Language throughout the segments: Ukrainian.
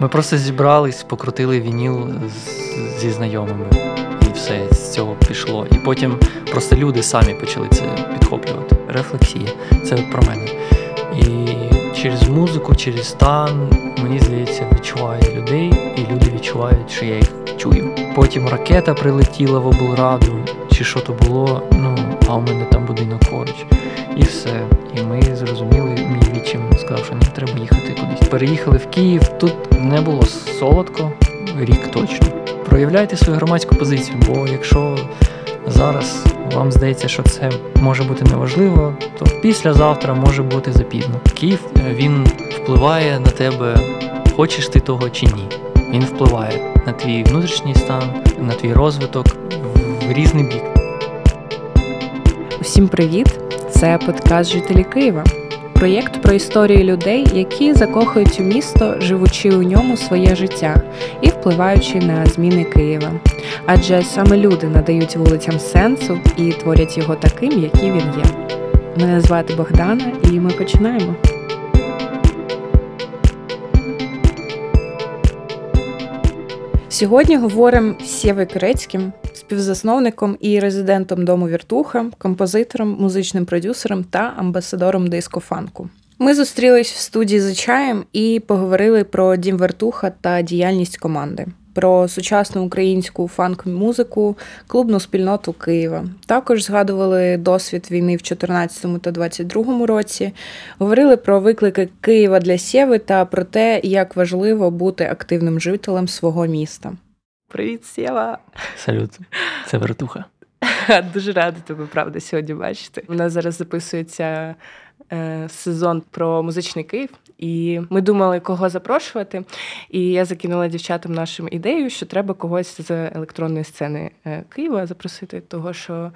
Ми просто зібрались, покрутили вініл зі знайомими, і все з цього пішло. І потім просто люди самі почали це підхоплювати. Рефлексія, це про мене. І через музику, через стан, мені здається, відчуваю людей, і люди відчувають, що я їх чую. Потім ракета прилетіла в облраду, чи що то було, ну, а у мене там будинок поруч. І все. І ми зрозуміли, мій відчим сказав, що не треба їхати кудись. Переїхали в Київ. Тут не було солодко, рік точно. Проявляйте свою громадську позицію, бо якщо зараз вам здається, що це може бути неважливо, то післязавтра може бути запізно. Київ е, він впливає на тебе, хочеш ти того чи ні. Він впливає на твій внутрішній стан, на твій розвиток в- різний бік. Усім привіт! Це подкаст Жителі Києва. Проєкт про історії людей, які закохують у місто, живучи у ньому своє життя і впливаючи на зміни Києва. Адже саме люди надають вулицям сенсу і творять його таким, який він є. Мене звати Богдана, і ми починаємо. Сьогодні говоримо з Сєвою Кирецьким, співзасновником і резидентом дому Віртуха, композитором, музичним продюсером та амбасадором дискофанку. Ми зустрілись в студії за чаєм і поговорили про дім Вертуха та діяльність команди, про сучасну українську фанк-музику, клубну спільноту Києва. Також згадували досвід війни в 2014 та 2022 році. Говорили про виклики Києва для Сєви та про те, як важливо бути активним жителем свого міста. Привіт, Сєва! Салют, це вертуха. Дуже рада тебе, правда, сьогодні бачити. У нас зараз записується сезон про музичний Київ, і ми думали, кого запрошувати. І я закинула дівчатам нашим ідею, що треба когось з електронної сцени е, Києва запросити, того що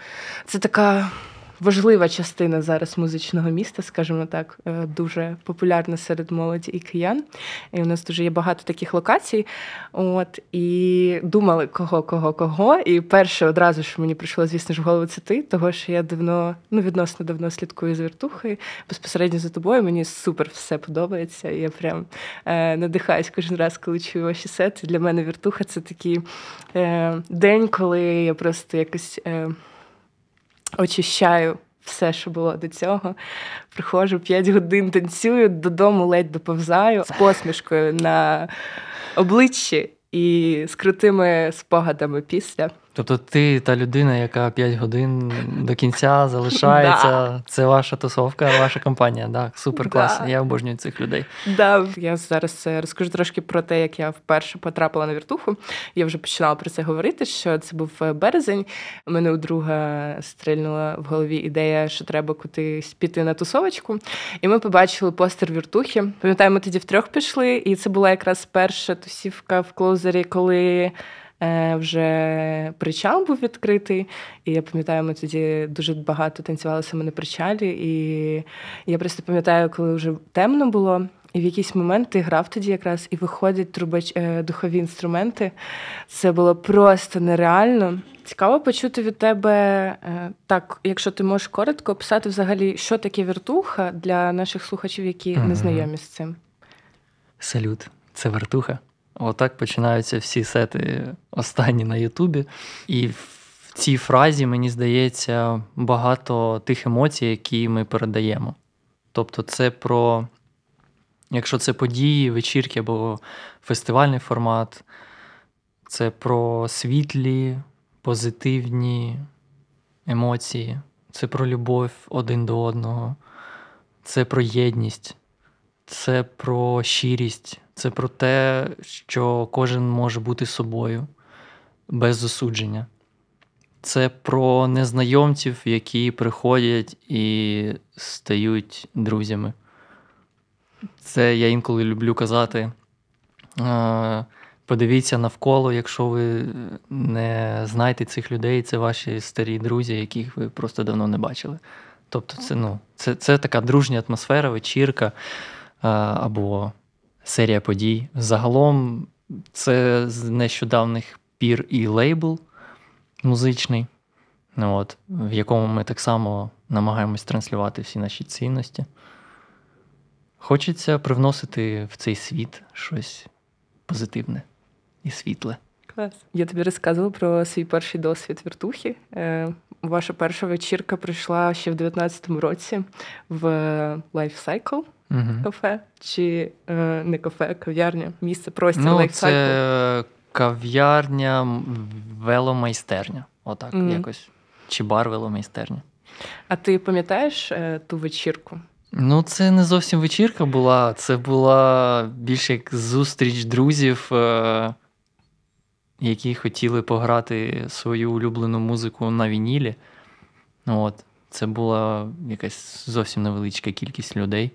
це така. Важлива частина зараз музичного міста, скажімо так, е, дуже популярна серед молоді і киян. І у нас дуже є багато таких локацій. От і думали, кого, кого, кого. І перше одразу що мені прийшло, звісно ж, в голову це ти, того що я давно, ну відносно давно слідкую за вертухою. Безпосередньо за тобою. Мені супер все подобається. Я прям е, надихаюсь кожен раз, коли чую ваші сети. Для мене вертуха це такий е, день, коли я просто якось. Е, очищаю все, що було до цього. Приходжу 5 годин, танцюю, додому ледь доповзаю з посмішкою на обличчі і з крутими спогадами після. Тобто ти та людина, яка 5 годин до кінця залишається. Да. Це ваша тусовка, ваша компанія. Да, супер клас. Да. Я обожнюю цих людей. Да, я зараз е, розкажу трошки про те, як я вперше потрапила на віртуху. Я вже починала про це говорити. Що це був е, березень. У мене у друга стрільнула в голові ідея, що треба кудись піти на тусовочку. І ми побачили постер віртухи. Пам'ятаю, ми тоді втрьох пішли, і це була якраз перша тусівка в клоузері, коли. Е, Вже причал був відкритий, і я пам'ятаю, ми тоді дуже багато танцювали саме на причалі. І я просто пам'ятаю, коли вже темно було, і в якийсь момент ти грав тоді якраз, і виходять трубач, е, духові інструменти. Це було просто нереально. Цікаво почути від тебе е, так, якщо ти можеш коротко описати взагалі, що таке віртуха для наших слухачів, які Мгм. не знайомі з цим. Салют, це вертуха. Отак починаються всі сети останні на Ютубі. І в цій фразі, мені здається, багато тих емоцій, які ми передаємо. Тобто, це про, якщо це події, вечірки або фестивальний формат, це про світлі, позитивні емоції, це про любов один до одного, це про єдність. Це про щирість, це про те, що кожен може бути собою без засудження. Це про незнайомців, які приходять і стають друзями. Це я інколи люблю казати. Подивіться навколо, якщо ви не знаєте цих людей, це ваші старі друзі, яких ви просто давно не бачили. Тобто, це, ну, це, це така дружня атмосфера, вечірка або серія подій. Загалом, це з нещодавних пір і лейбл музичний, ну, от, в якому ми так само намагаємось транслювати всі наші цінності. Хочеться привносити в цей світ щось позитивне і світле. Клас. Я тобі розказувала про свій перший досвід віртухи. Е, Ваша перша вечірка прийшла ще в 19-му році в Life Cycle Угу. кафе, чи е, не кафе, кав'ярня, місце, простір Ну, це кав'ярня, веломайстерня. Отак, Мгм. якось. Чи бар веломайстерня. А ти пам'ятаєш е, ту вечірку? Ну, це не зовсім вечірка була, це була більше як зустріч друзів, е- які хотіли пограти свою улюблену музику на вінілі. Ну, От. Це була якась зовсім невеличка кількість людей.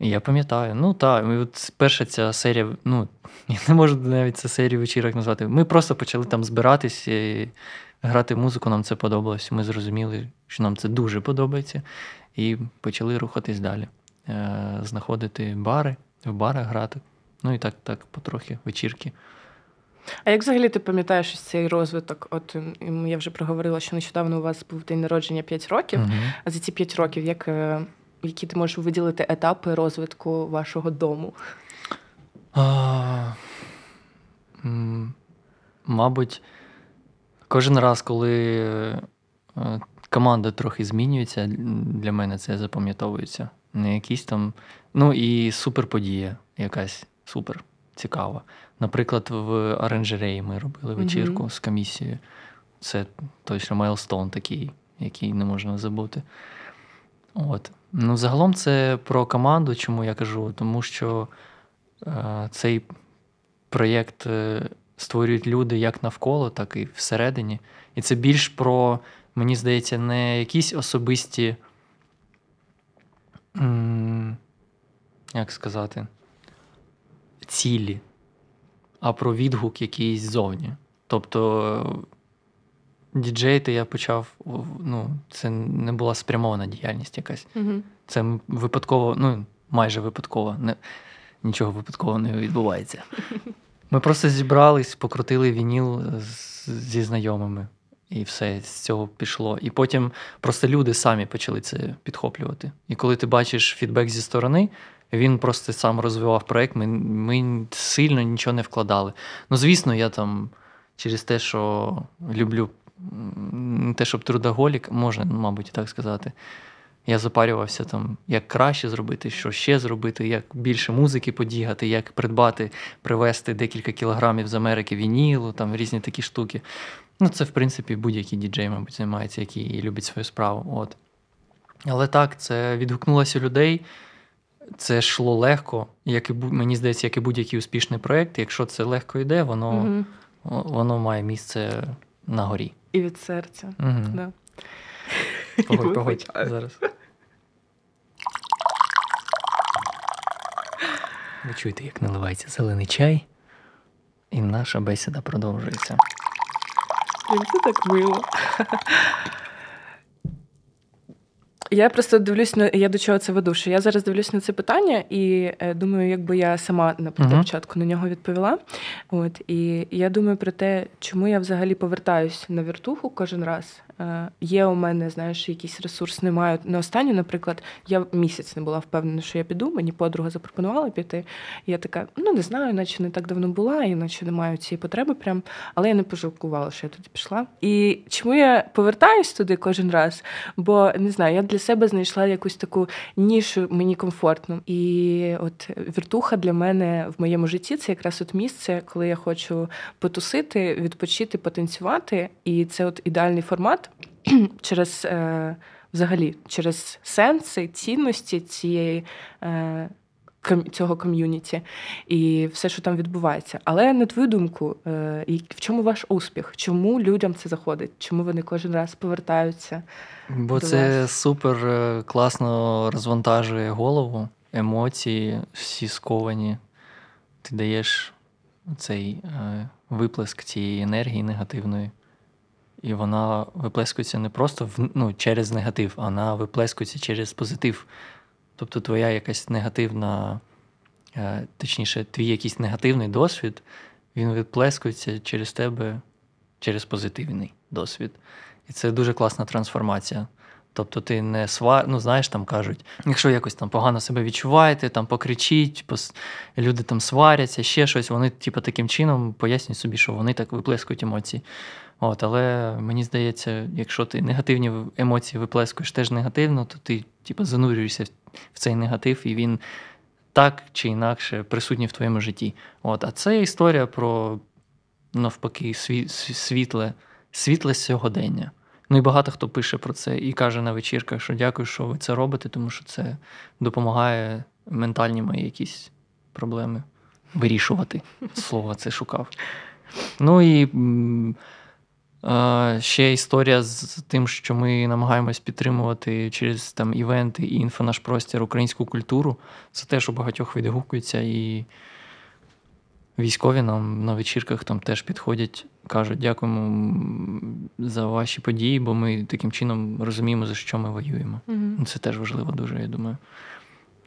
Я пам'ятаю, ну так, от перша ця серія, ну, я не можу навіть це серію вечірок назвати. Ми просто почали там збиратись і грати музику, нам це подобалось. Ми зрозуміли, що нам це дуже подобається, і почали рухатись далі. Е, знаходити бари, в барах грати. Ну і так, так, потрохи, вечірки. А як взагалі ти пам'ятаєш ось цей розвиток? От я вже проговорила, що нещодавно у вас був день народження 5 років. А за ці 5 років, як, е, які ти можеш виділити етапи розвитку вашого дому? А, Мабуть, кожен раз, коли е, команда трохи змінюється, для мене це запам'ятовується. Не якісь там. Ну і суперподія якась супер цікава. Наприклад, в оранжереї ми робили вечірку з комісією. Це точно milestone такий, який не можна забути. От. Ну, загалом це про команду, чому я кажу, тому що е, цей проєкт е, створюють люди як навколо, так і всередині. І це більш про, мені здається, не якісь особисті. Як сказати, цілі, а про відгук якийсь ззовні. Тобто, діджейти я почав, ну, це не була спрямована діяльність якась. Угу. Це випадково, ну, майже випадково. Не, нічого випадкового не відбувається. Ми просто зібрались, покрутили вініл з, зі знайомими, і все з цього пішло. І потім просто люди самі почали це підхоплювати. І коли ти бачиш фідбек зі сторони, він просто сам розвивав проект. Ми, ми сильно нічого не вкладали. Ну, звісно, я там через те, що люблю не те, щоб трудоголік, можна, мабуть, так сказати. Я запарювався там, як краще зробити, що ще зробити, як більше музики подігати, як придбати, привезти декілька кілограмів з Америки вінілу, там різні такі штуки. Ну, це, в принципі, будь-який діджей, мабуть, займається, який любить свою справу. От. Але так, це відгукнулося людей. Це йшло легко, як і мені здається, як і будь-який успішний проєкт. Якщо це легко йде, воно, Угу. воно має місце на горі. І від серця. Угу. Да. Погодь, погодь зараз. Ви чуєте, як наливається зелений чай, і наша бесіда продовжується. Це так мило. Я просто дивлюсь на я до чого це веду. Що я зараз дивлюсь на це питання і е, думаю, якби я сама наприклад, Мгм. початку на нього відповіла. От і я думаю про те, чому я взагалі повертаюсь на віртуху кожен раз. Е, є у мене, знаєш, якийсь ресурс, не маю. На останню, наприклад, я місяць не була впевнена, що я піду. Мені подруга запропонувала піти. Я така, ну не знаю, наче не так давно була, і наче не маю цієї потреби прям. Але я не пожалкувала, що я туди пішла. І чому я повертаюсь туди кожен раз? Бо не знаю, я для себе знайшла якусь таку нішу, мені комфортну. І от віртуха для мене в моєму житті це якраз от місце, коли я хочу потусити, відпочити, потанцювати. І це от ідеальний формат через е, взагалі через сенси, цінності цієї. Е, Цього ком'юніті і все, що там відбувається. Але на твою думку, е, в чому ваш успіх? Чому людям це заходить? Чому вони кожен раз повертаються? Бо До це вас. супер класно розвантажує голову, емоції всі сковані. Ти даєш цей виплеск цієї енергії негативної. І вона виплескується не просто в, ну, через негатив, вона виплескується через позитив. Тобто твоя якась негативна, е, точніше, твій якийсь негативний досвід, він виплескується через тебе через позитивний досвід. І це дуже класна трансформація. Тобто ти не свар... ну знаєш, там кажуть, якщо якось там погано себе відчуваєте, там покричіть, пос... люди там сваряться, ще щось, вони, типу, таким чином пояснюють собі, що вони так виплескують емоції. От, Але мені здається, якщо ти негативні емоції виплескуєш теж негативно, то ти типу, занурюєшся в цей негатив, і він так чи інакше присутній в твоєму житті. От, А це історія про навпаки світле, світле сьогодення. Ну і багато хто пише про це і каже на вечірках, що дякую, що ви це робите, тому що це допомагає ментальні мої якісь проблеми вирішувати. Слово це шукав. Ну і ще історія з тим, що ми намагаємось підтримувати через там івенти і інфонаш простір українську культуру. Це теж у багатьох відгукується і військові нам на вечірках там теж підходять, кажуть, дякуємо за ваші події, бо ми таким чином розуміємо, за що ми воюємо. Угу. Це теж важливо дуже, я думаю.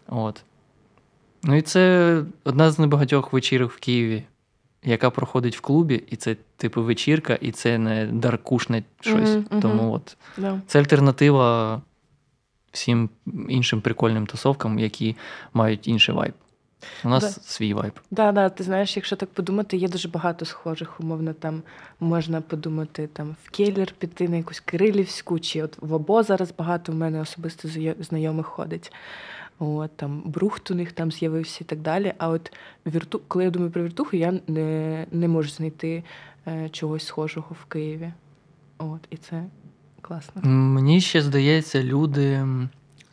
От. Ну і це одна з небагатьох вечірок в Києві, яка проходить в клубі, і це типу вечірка, і це не даркушне щось. Угу, Тому угу. от Да. це альтернатива всім іншим прикольним тусовкам, які мають інший вайб. У нас Да. свій вайб. Да, да, ти знаєш, якщо так подумати, є дуже багато схожих, умовно, там можна подумати там в Келлер піти на якусь Кирилівську, чи от в ОБО зараз багато в мене особисто знайомих ходить. От там Брухт у них там з'явився і так далі. А от вірту, коли я думаю про віртуху, я не, не можу знайти е, чогось схожого в Києві. От, і це класно. Мені ще здається, люди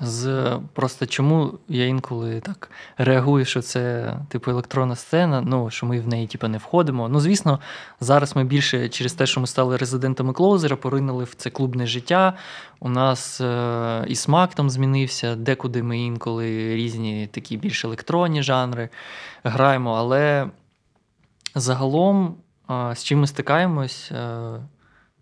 з просто чому я інколи так реагую, що це типу електронна сцена, ну що ми в неї типу, не входимо. Ну, звісно, зараз ми більше через те, що ми стали резидентами клоузера, поринули в це клубне життя. У нас е, і смак там змінився, декуди ми інколи різні такі більш електронні жанри граємо. Але загалом, е, з чим ми стикаємось е,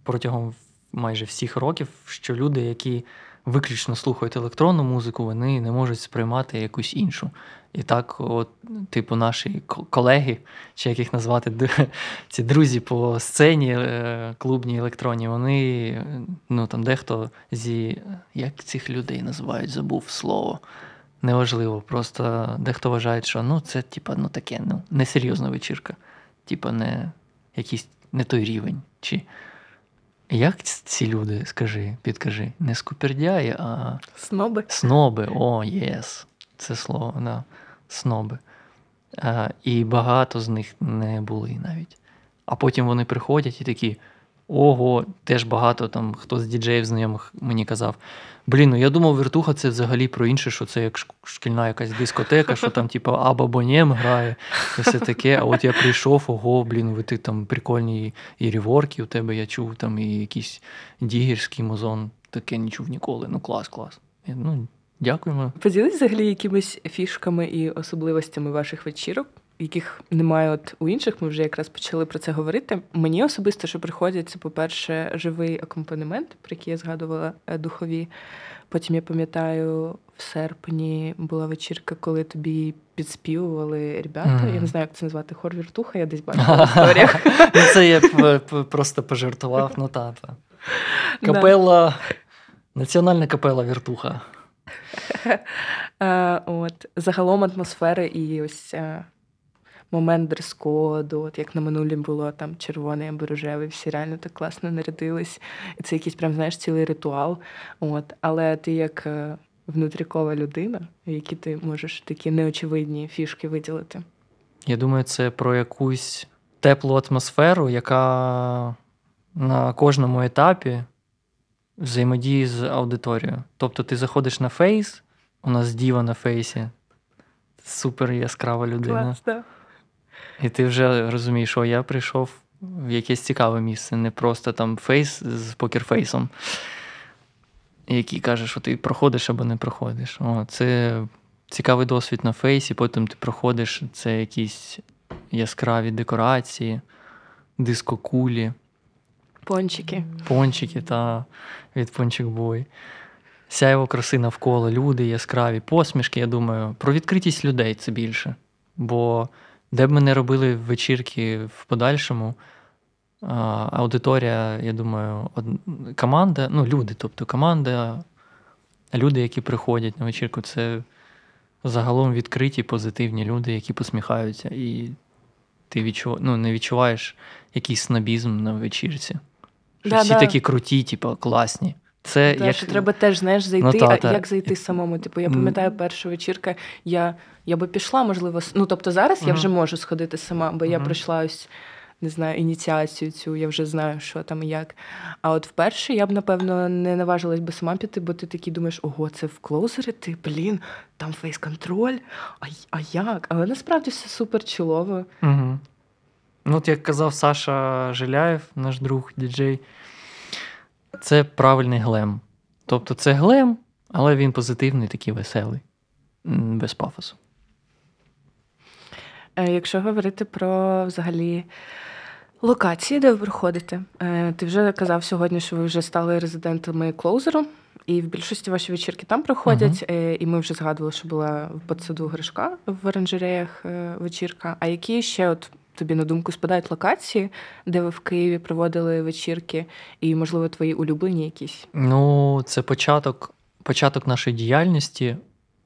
протягом майже всіх років, що люди, які виключно слухають електронну музику, вони не можуть сприймати якусь іншу. І так, от, типу, наші колеги, чи як їх назвати, ці друзі по сцені е, клубній електронній, вони, ну там дехто зі. Як цих людей називають, забув слово. Неважливо. Просто дехто вважає, що ну, це типа, ну таке, ну, несерйозна вечірка. Типа, не якийсь не той рівень. Чи як ці люди, скажи, підкажи, не скупердяї, а Сноби. сноби. О, єс. Це слово, да. Сноби. А, і багато з них не були навіть. А потім вони приходять і такі. Ого, теж багато там хто з діджеїв знайомих мені казав. Блін, ну я думав, вертуха це взагалі про інше, що це як шкільна якась дискотека, що там, типу, Аба Бонєм грає, і все таке. А от я прийшов, ого, блін, ви ти там прикольні і реворки у тебе я чув, там і якийсь дігерський музон. Таке не чув ніколи. Ну, клас, клас. Ну, дякуємо. Поділись взагалі якимись фішками і особливостями ваших вечірок, яких немає от у інших. Ми вже якраз почали про це говорити. Мені особисто, що приходять, це, по-перше, живий акомпанемент, про який я згадувала е, духові. Потім я пам'ятаю, в серпні була вечірка, коли тобі підспівували ребята. Мгм. Я не знаю, як це назвати хор віртуха, я десь бачила в історіях. Ну, це я просто пожартував. Ну, та, та. Капела, національна капела Віртуха. Е, От загалом атмосфери і ось е, момент дрес-коду, от як на минулі було там червоний або рожевий, всі реально так класно нарядились. І це якийсь прям, знаєш, цілий ритуал. От, але ти як е, внутрікова людина, які ти можеш такі неочевидні фішки виділити. Я думаю, це про якусь теплу атмосферу, яка на кожному етапі взаємодіє з аудиторією. Тобто ти заходиш на face, у нас діва на face і, супер яскрава людина. Клас, да. І ти вже розумієш, що я прийшов в якесь цікаве місце, не просто там face з poker face ом, який каже, що ти проходиш або не проходиш. О, це цікавий досвід на фейсі, потім ти проходиш це якісь яскраві декорації, дискокулі, Пончики. пончики та від Пончик Бой. Сяйво краси навколо, люди яскраві, посмішки, я думаю, про відкритість людей це більше. Бо де б ми не робили вечірки в подальшому, аудиторія, я думаю, од... команда, ну, люди, тобто команда люди, які приходять на вечірку, це загалом відкриті, позитивні люди, які посміхаються, і ти відчув... ну, не відчуваєш якийсь снобізм на вечірці. Що Да, всі да. такі круті, типу, класні. Це Та, як... що треба теж знаєш зайти. Ну, та, а як зайти самому? Типу, я пам'ятаю першу вечірка, я, я би пішла, можливо, ну тобто зараз я вже можу сходити сама, бо я пройшла ось. Не знаю, ініціацію цю, я вже знаю, що там і як. А от вперше я б, напевно, не наважилась би сама піти, бо ти такий думаєш, ого, це в клоузери ти, блін, там фейс-контроль, а, а як? Але насправді все супер чолово. Угу. Ну, от як казав Саша Жиляєв, наш друг діджей, це правильний глем. Тобто це глем, але він позитивний, такий веселий, без пафосу. Е, Якщо говорити про взагалі локації, де ви приходите, е, ти вже казав сьогодні, що ви вже стали резидентами клоузеру, і в більшості ваші вечірки там проходять. Е, І ми вже згадували, що була в Ботсаду Гришка в оранжереях вечірка. А які ще от тобі на думку спадають локації, де ви в Києві проводили вечірки, і, можливо, твої улюблені якісь? Ну, це початок, початок нашої діяльності.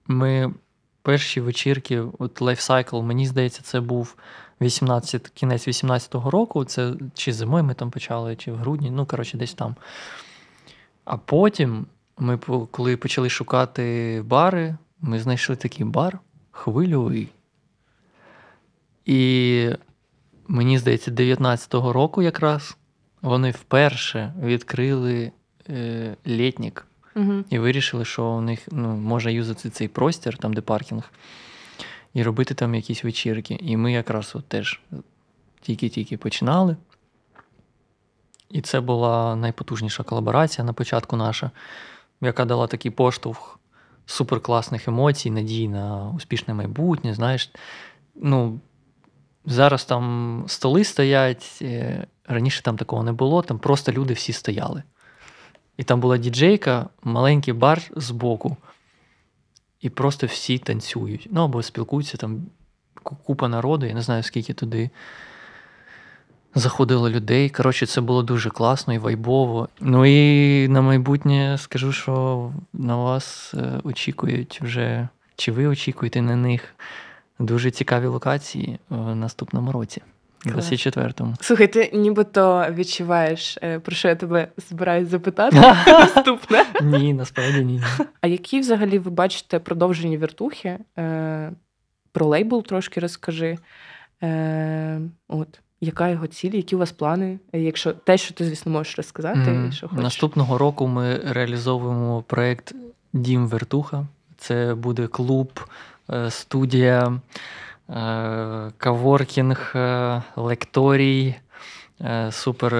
Ми перші вечірки, от Lifecycle, мені здається, це був 18, кінець 18-го року. Це чи зимою ми там почали, чи в грудні, ну, коротше, десь там. А потім, ми, коли почали шукати бари, ми знайшли такий бар хвильовий. І мені здається, 19-го року якраз вони вперше відкрили е, літнік Угу. і вирішили, що у них ну, можна юзати цей простір, там, де паркінг, і робити там якісь вечірки. І ми якраз от теж тільки-тільки починали. І це була найпотужніша колаборація на початку наша, яка дала такий поштовх суперкласних емоцій, надій на успішне майбутнє. Знаєш, ну, зараз там столи стоять, раніше там такого не було, там просто люди всі стояли. І там була діджейка, маленький бар збоку, і просто всі танцюють. Ну або спілкуються там купа народу, я не знаю, скільки туди заходило людей. Коротше, це було дуже класно і вайбово. Ну і на майбутнє скажу, що на вас е, очікують вже, чи ви очікуєте на них дуже цікаві локації в наступному році, Клас. 24-му. Слухай, ти нібито відчуваєш, е, про що я тебе збираюсь запитати наступне. Ні, насправді ні. А які взагалі ви бачите продовжені віртухи? Е, про лейбл трошки розкажи. Е, от, яка його ціль, які у вас плани? Е, Якщо те, що ти, звісно, можеш розказати, що хочеш. Наступного року ми реалізовуємо проєкт Дім Вертуха. Це буде клуб, е, студія, е, каворкінг, е, лекторій, супер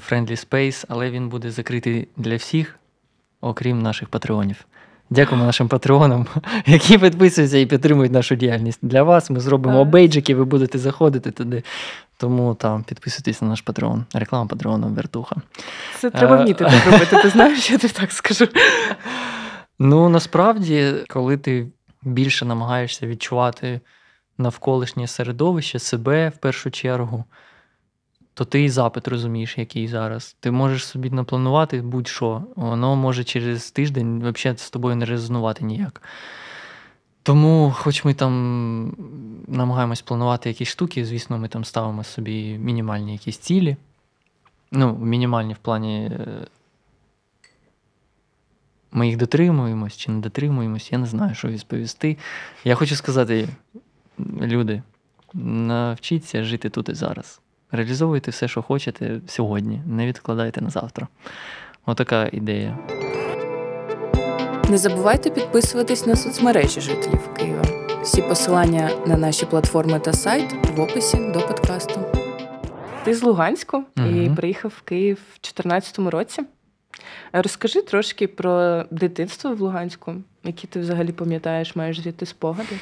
friendly space, але він буде закритий для всіх, окрім наших патреонів. Дякуємо нашим патреонам, які підписуються і підтримують нашу діяльність. Для вас ми зробимо бейджики, ви будете заходити туди. Тому там підписуйтесь на наш Patreon. Реклама Patreon у Vertuha. Це треба Е, вміти так робити. Ти знаєш, я тобі так скажу. Ну, насправді, коли ти більше намагаєшся відчувати навколишнє середовище, себе в першу чергу, то ти і запит розумієш, який зараз. Ти можеш собі напланувати будь-що. Воно може через тиждень взагалі з тобою не резонувати ніяк. Тому, хоч ми там намагаємось планувати якісь штуки, звісно, ми там ставимо собі мінімальні якісь цілі. Ну, мінімальні в плані е, ми їх дотримуємось чи не дотримуємось, я не знаю, що відповісти. Я хочу сказати, люди, навчіться жити тут і зараз. Реалізовуйте все, що хочете сьогодні, не відкладайте на завтра. Отака ідея. Не забувайте підписуватись на соцмережі жителів Києва. Всі посилання на наші платформи та сайт в описі до подкасту. Ти з Луганську і приїхав в Київ в 2014 році. Розкажи трошки про дитинство в Луганську, які ти взагалі пам'ятаєш, маєш звідти спогади.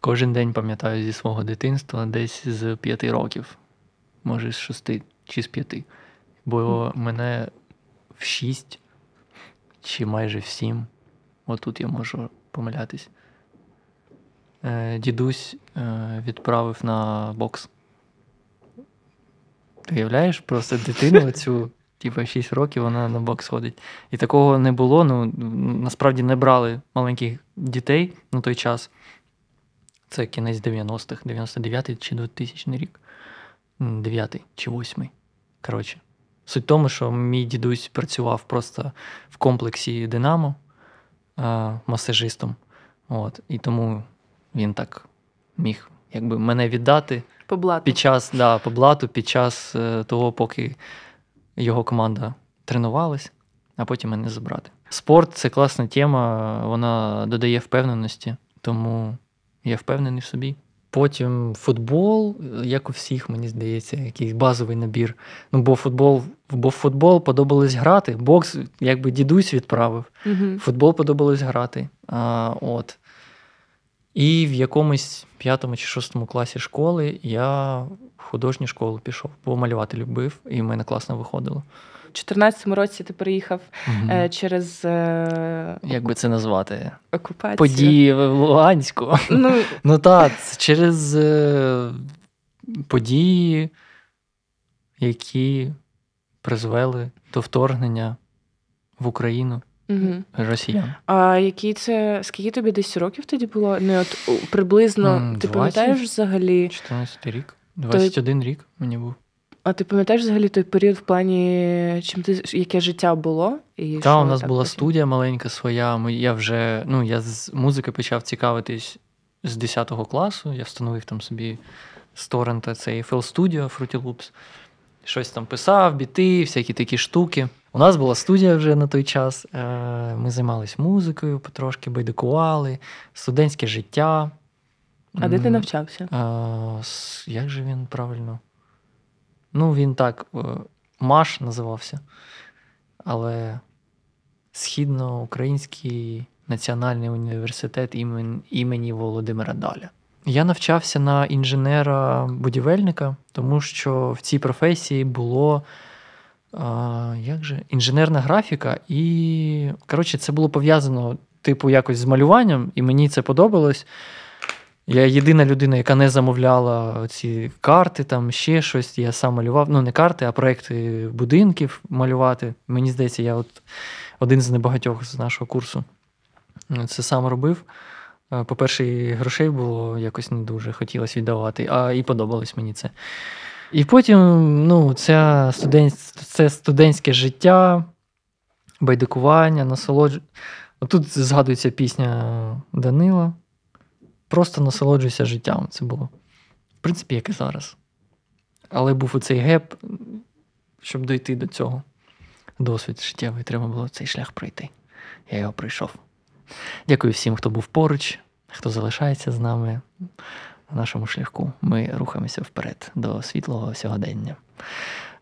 Кожен день пам'ятаю зі свого дитинства десь з п'яти років, може з шести чи з п'яти. Бо мене в шість чи майже в сім, отут я можу помилятись. Е, Дідусь е, відправив на бокс. Ти уявляєш просто дитину цю типу, 6 років вона на бокс ходить. І такого не було. Ну, насправді не брали маленьких дітей на той час. Це кінець 90-х, 99-й чи 2000 рік. 9 чи 8. Коротше, суть в тому, що мій дідусь працював просто в комплексі Динамо а, масажистом. От, І тому він так міг якби, мене віддати По блату. під час да, по блату, під час е, того, поки його команда тренувалась, а потім мене забрати. Спорт це класна тема, вона додає впевненості, тому я впевнений в собі. Потім футбол, як у всіх, мені здається, якийсь базовий набір. Ну, бо футбол, бо футбол подобалось грати. Бокс, якби дідусь відправив. Угу. Футбол подобалось грати. А, от. І в якомусь п'ятому чи шостому класі школи я в художню школу пішов, бо малювати любив, і в мене класно виходило. У 14-му році ти приїхав Мгм. е, через е, Як би це назвати? окупацію. Події в Луганську. Ну, Ну так, через е, події, які призвели до вторгнення в Україну угу. росіян. А які це скільки тобі десь років тоді було? Ну от приблизно М, ти пам'ятаєш взагалі? 14 рік. 21 рік мені був. А ти пам'ятаєш взагалі той період в плані, чим ти яке життя було? І Та, у нас так була потім? студія маленька своя. Ми, я вже ну, я з музики почав цікавитись з 10 класу. Я встановив там собі з торрента цей FL Studio Fruity Loops. Щось там писав, біти, всякі такі штуки. У нас була студія вже на той час. Е, Ми займалися музикою, потрошки байдикували, студентське життя. А де ти навчався? як же він правильно? Ну, він так, е, Маш називався. Але Східноукраїнський національний університет імені Володимира Даля. Я навчався на інженера-будівельника, тому що в цій професії було а, як же, інженерна графіка, і коротше, це було пов'язано, типу, якось з малюванням, і мені це подобалось. Я єдина людина, яка не замовляла ці карти, там ще щось. Я сам малював. Ну, не карти, а проекти будинків малювати. Мені здається, я от один з небагатьох з нашого курсу це сам робив. По-перше, і грошей було якось не дуже хотілося віддавати, а і подобалось мені це. І потім, ну, ця студент, це студентське життя, байдикування, насолодження. Тут згадується пісня Данила. Просто насолоджуйся життям. Це було. В принципі, як і зараз. Але був оцей геп, щоб дойти до цього. Досвід життєвий, треба було цей шлях пройти. Я його пройшов. Дякую всім, хто був поруч, хто залишається з нами на нашому шляху. Ми рухаємося вперед до світлого сьогодення.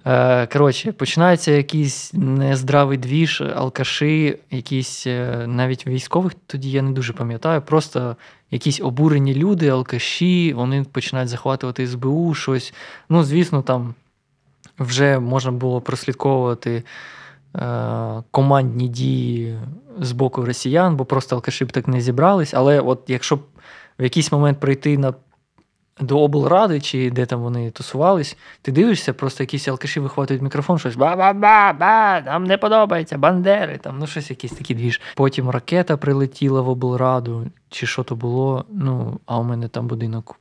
Е, Коротше, починається якийсь нездравий двіж, алкаші, якісь е, навіть військових тоді я не дуже пам'ятаю. Просто якісь обурені люди, алкаші, вони починають захватувати СБУ, щось. Ну, звісно, там вже можна було прослідковувати е, командні дії з боку росіян, бо просто алкаші б так не зібрались. Але от якщо б в якийсь момент прийти на до облради, чи де там вони тусувались, ти дивишся, просто якісь алкаші вихватують мікрофон, щось ба-ба-ба-ба, нам не подобається, бандери, там, ну щось якийсь такий двіж. Потім ракета прилетіла в облраду, чи що то було, ну, а у мене там будинок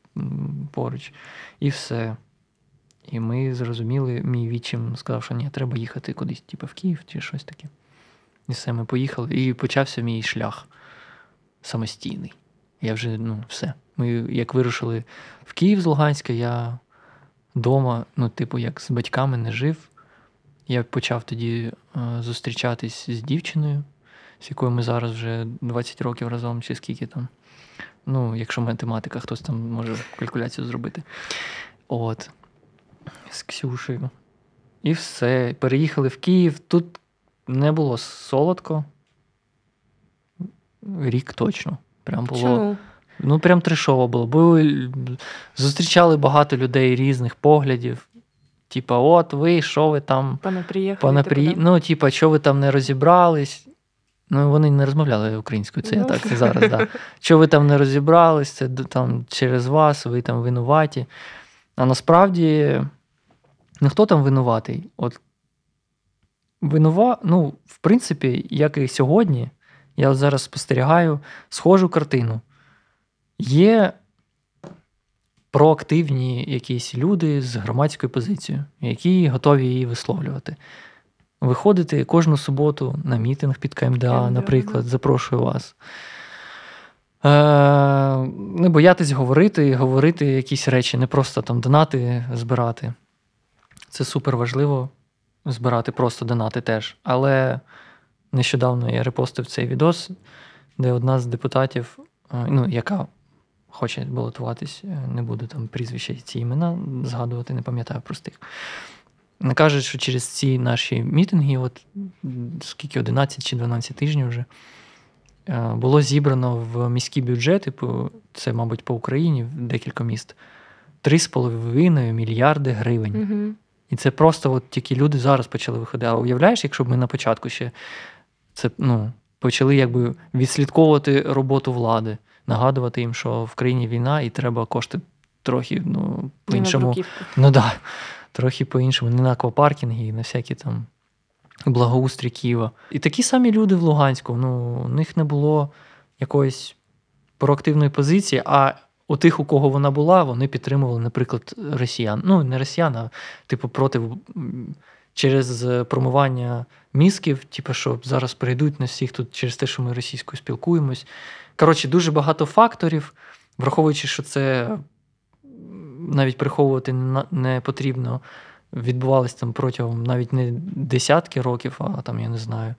поруч. І все. І ми зрозуміли, мій відчим сказав, що ні, треба їхати кудись, типу в Київ чи щось таке. І все, ми поїхали. І почався мій шлях самостійний. Я вже, ну, все. Ми як вирушили в Київ з Луганська, я вдома, ну, типу, як з батьками не жив. Я почав тоді е, зустрічатись з дівчиною, з якою ми зараз вже 20 років разом, чи скільки там. Ну, якщо математика, хтось там може калькуляцію зробити. От. З Ксюшею. І все. Переїхали в Київ. Тут не було солодко. Рік точно. Прям було. Чому? Ну, прям трешово було. Бо зустрічали багато людей різних поглядів. Типа, от ви, що ви там Пане приїхали. понапрі... типу? Ну, типа, що ви там не розібрались. Ну, вони не розмовляли українською, це я Ну. так і зараз, да. Що ви там не розібрались, це там через вас, ви там винуваті. А насправді, ну хто там винуватий? От винова, ну, в принципі, як і сьогодні, я от зараз спостерігаю схожу картину. Є проактивні якісь люди з громадською позицією, які готові її висловлювати. Виходити кожну суботу на мітинг під КМДА, КМДА, наприклад, запрошую вас. Е, Не боятись говорити, говорити якісь речі, не просто там донати збирати. Це супер важливо збирати просто донати теж. Але нещодавно я репостив цей відос, де одна з депутатів, е, ну, яка хоче балотуватись, е, не буду там прізвища і ці імена згадувати, не пам'ятаю простих. Каже, що через ці наші мітинги, от скільки 11 чи 12 тижнів вже, е, було зібрано в міські бюджети, це, мабуть, по Україні, декілька міст, 3,5 мільярди гривень. Угу. І це просто от тільки люди зараз почали виходити. А уявляєш, якщо б ми на початку ще це ну, почали якби відслідковувати роботу влади, нагадувати їм, що в країні війна і треба кошти трохи ну, по-іншому. Ну да, трохи по-іншому, не на аквапаркінги, і на всякі там благоустрій Києва. І такі самі люди в Луганську. Ну, у них не було якоїсь проактивної позиції, а у тих, у кого вона була, вони підтримували, наприклад, росіян. Ну, не росіян, а типу проти через е, промивання мізків, типу, що зараз прийдуть на всіх тут через те, що ми російською спілкуємось. Коротше, дуже багато факторів, враховуючи, що це навіть приховувати не потрібно, відбувалось там протягом навіть не десятки років, а там, я не знаю,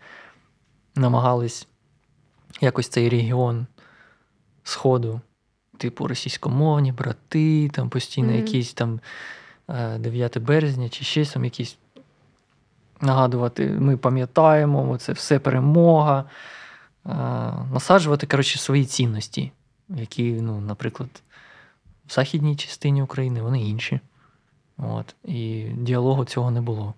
намагались якось цей регіон Сходу, типу російськомовні, брати, там постійно Мгм. якісь там е, 9 березня чи щось там якісь нагадувати, ми пам'ятаємо, це все перемога. Е, Насаджувати, коротше, свої цінності, які, ну, наприклад, в західній частині України вони інші. От. І діалогу цього не було.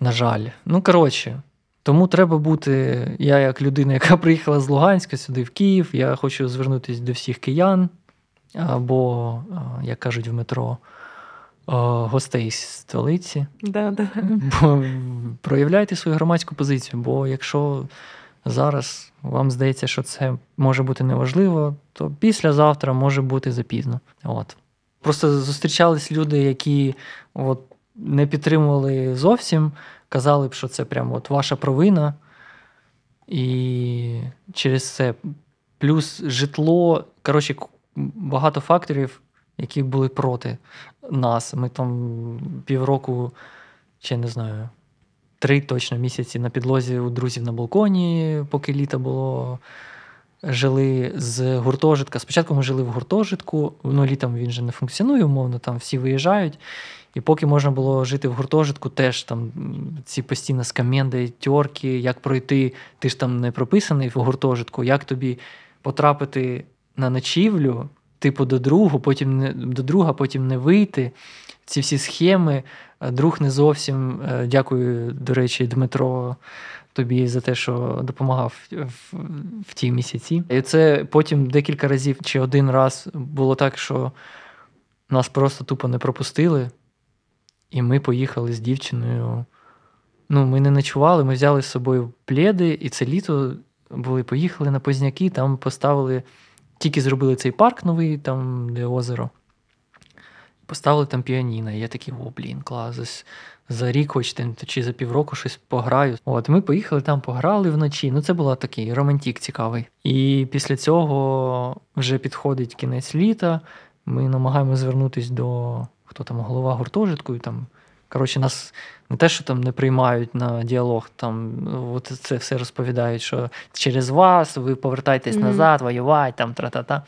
На жаль. Ну, коротше, тому треба бути. Я, як людина, яка приїхала з Луганська сюди в Київ, я хочу звернутися до всіх киян, або, як кажуть в метро, гостей з столиці. Да, да. Бо проявляйте свою громадську позицію, бо якщо зараз вам здається, що це може бути неважливо, то післязавтра може бути запізно. От. Просто зустрічались люди, які от, не підтримували зовсім, казали б, що це прямо от ваша провина. І через це плюс житло, коротше, багато факторів, які були проти нас. Ми там півроку, чи не знаю, три точно місяці на підлозі у друзів на балконі, поки літо було. Жили з гуртожитка. Спочатку ми жили в гуртожитку, ну літом він же не функціонує, умовно, там всі виїжджають. І поки можна було жити в гуртожитку, теж там ці постійно скам'янди, тьорки, як пройти, ти ж там не прописаний в гуртожитку, як тобі потрапити на ночівлю, типу до другу, потім не до друга, потім не вийти. Ці всі схеми, е, друг не зовсім. е, Дякую, до речі, Дмитро, тобі за те, що допомагав в, в ті місяці. І це потім декілька разів чи один раз було так, що нас просто тупо не пропустили. І ми поїхали з дівчиною. Ну, ми не ночували, ми взяли з собою пледи, і це літо були, поїхали на Позняки, там поставили, тільки зробили цей парк новий, там, де озеро. Поставили там піаніно. І я такий, о, блін, клас. ось За рік, хоч чи за півроку щось пограю. От ми поїхали там, пограли вночі. Ну, це був такий романтик цікавий. І після цього вже підходить кінець літа. Ми намагаємося звернутися до хто там голова гуртожитку, і там. Коротше, нас не те, що там не приймають на діалог, там от це все розповідають, що через вас ви повертаєтесь Мгм. назад, воювати, там тра-та-та.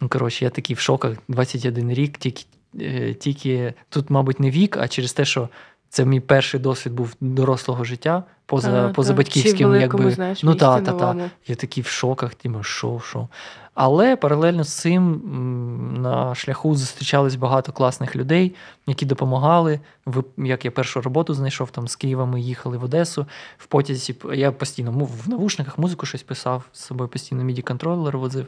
Ну, коротше, я такий в шоках. 21 рік, тільки, е, тільки тут, мабуть, не вік, а через те, що це мій перший досвід був дорослого життя, поза, А, поза батьківським, великому, якби. знаєш, ну, та, та, та. Я такий в шоках, типу, що, що. Але паралельно з цим на шляху зустрічались багато класних людей, які допомагали. Як я першу роботу знайшов там з Києва, ми їхали в Одесу. В потязі я постійно в навушниках музику щось писав, з собою постійно міді-контролер возив.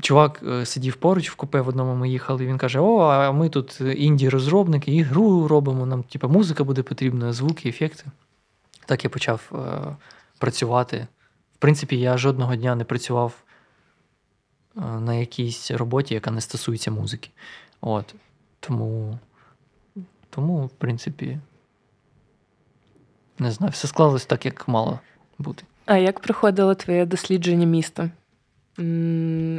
Чувак е, сидів поруч в купе в одному ми їхали, він каже: О, а ми тут інді-розробники, ігру робимо, нам типу, музика буде потрібна, звуки, ефекти. Так я почав е, працювати. В принципі, я жодного дня не працював е, на якійсь роботі, яка не стосується музики. От. Тому, тому, в принципі, не знаю, все склалось так, як мало бути. А як проходило твоє дослідження міста?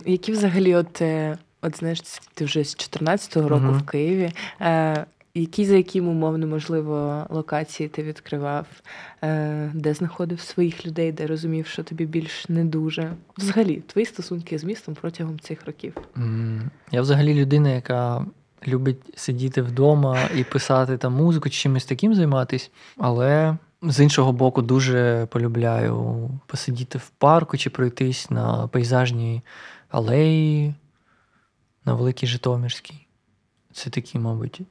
Які взагалі, от, е, от знаєш, ти вже з 14-го року Мгм. в Києві. Е, які за яким умовно, можливо, локації ти відкривав, е, де знаходив своїх людей, де розумів, що тобі більш не дуже? Взагалі, твої стосунки з містом протягом цих років. Я взагалі людина, яка любить сидіти вдома і писати там музику чи чимось таким займатись, але з іншого боку, дуже полюбляю посидіти в парку чи пройтись на пейзажній алеї на Великій Житомирській. Це такі, мабуть,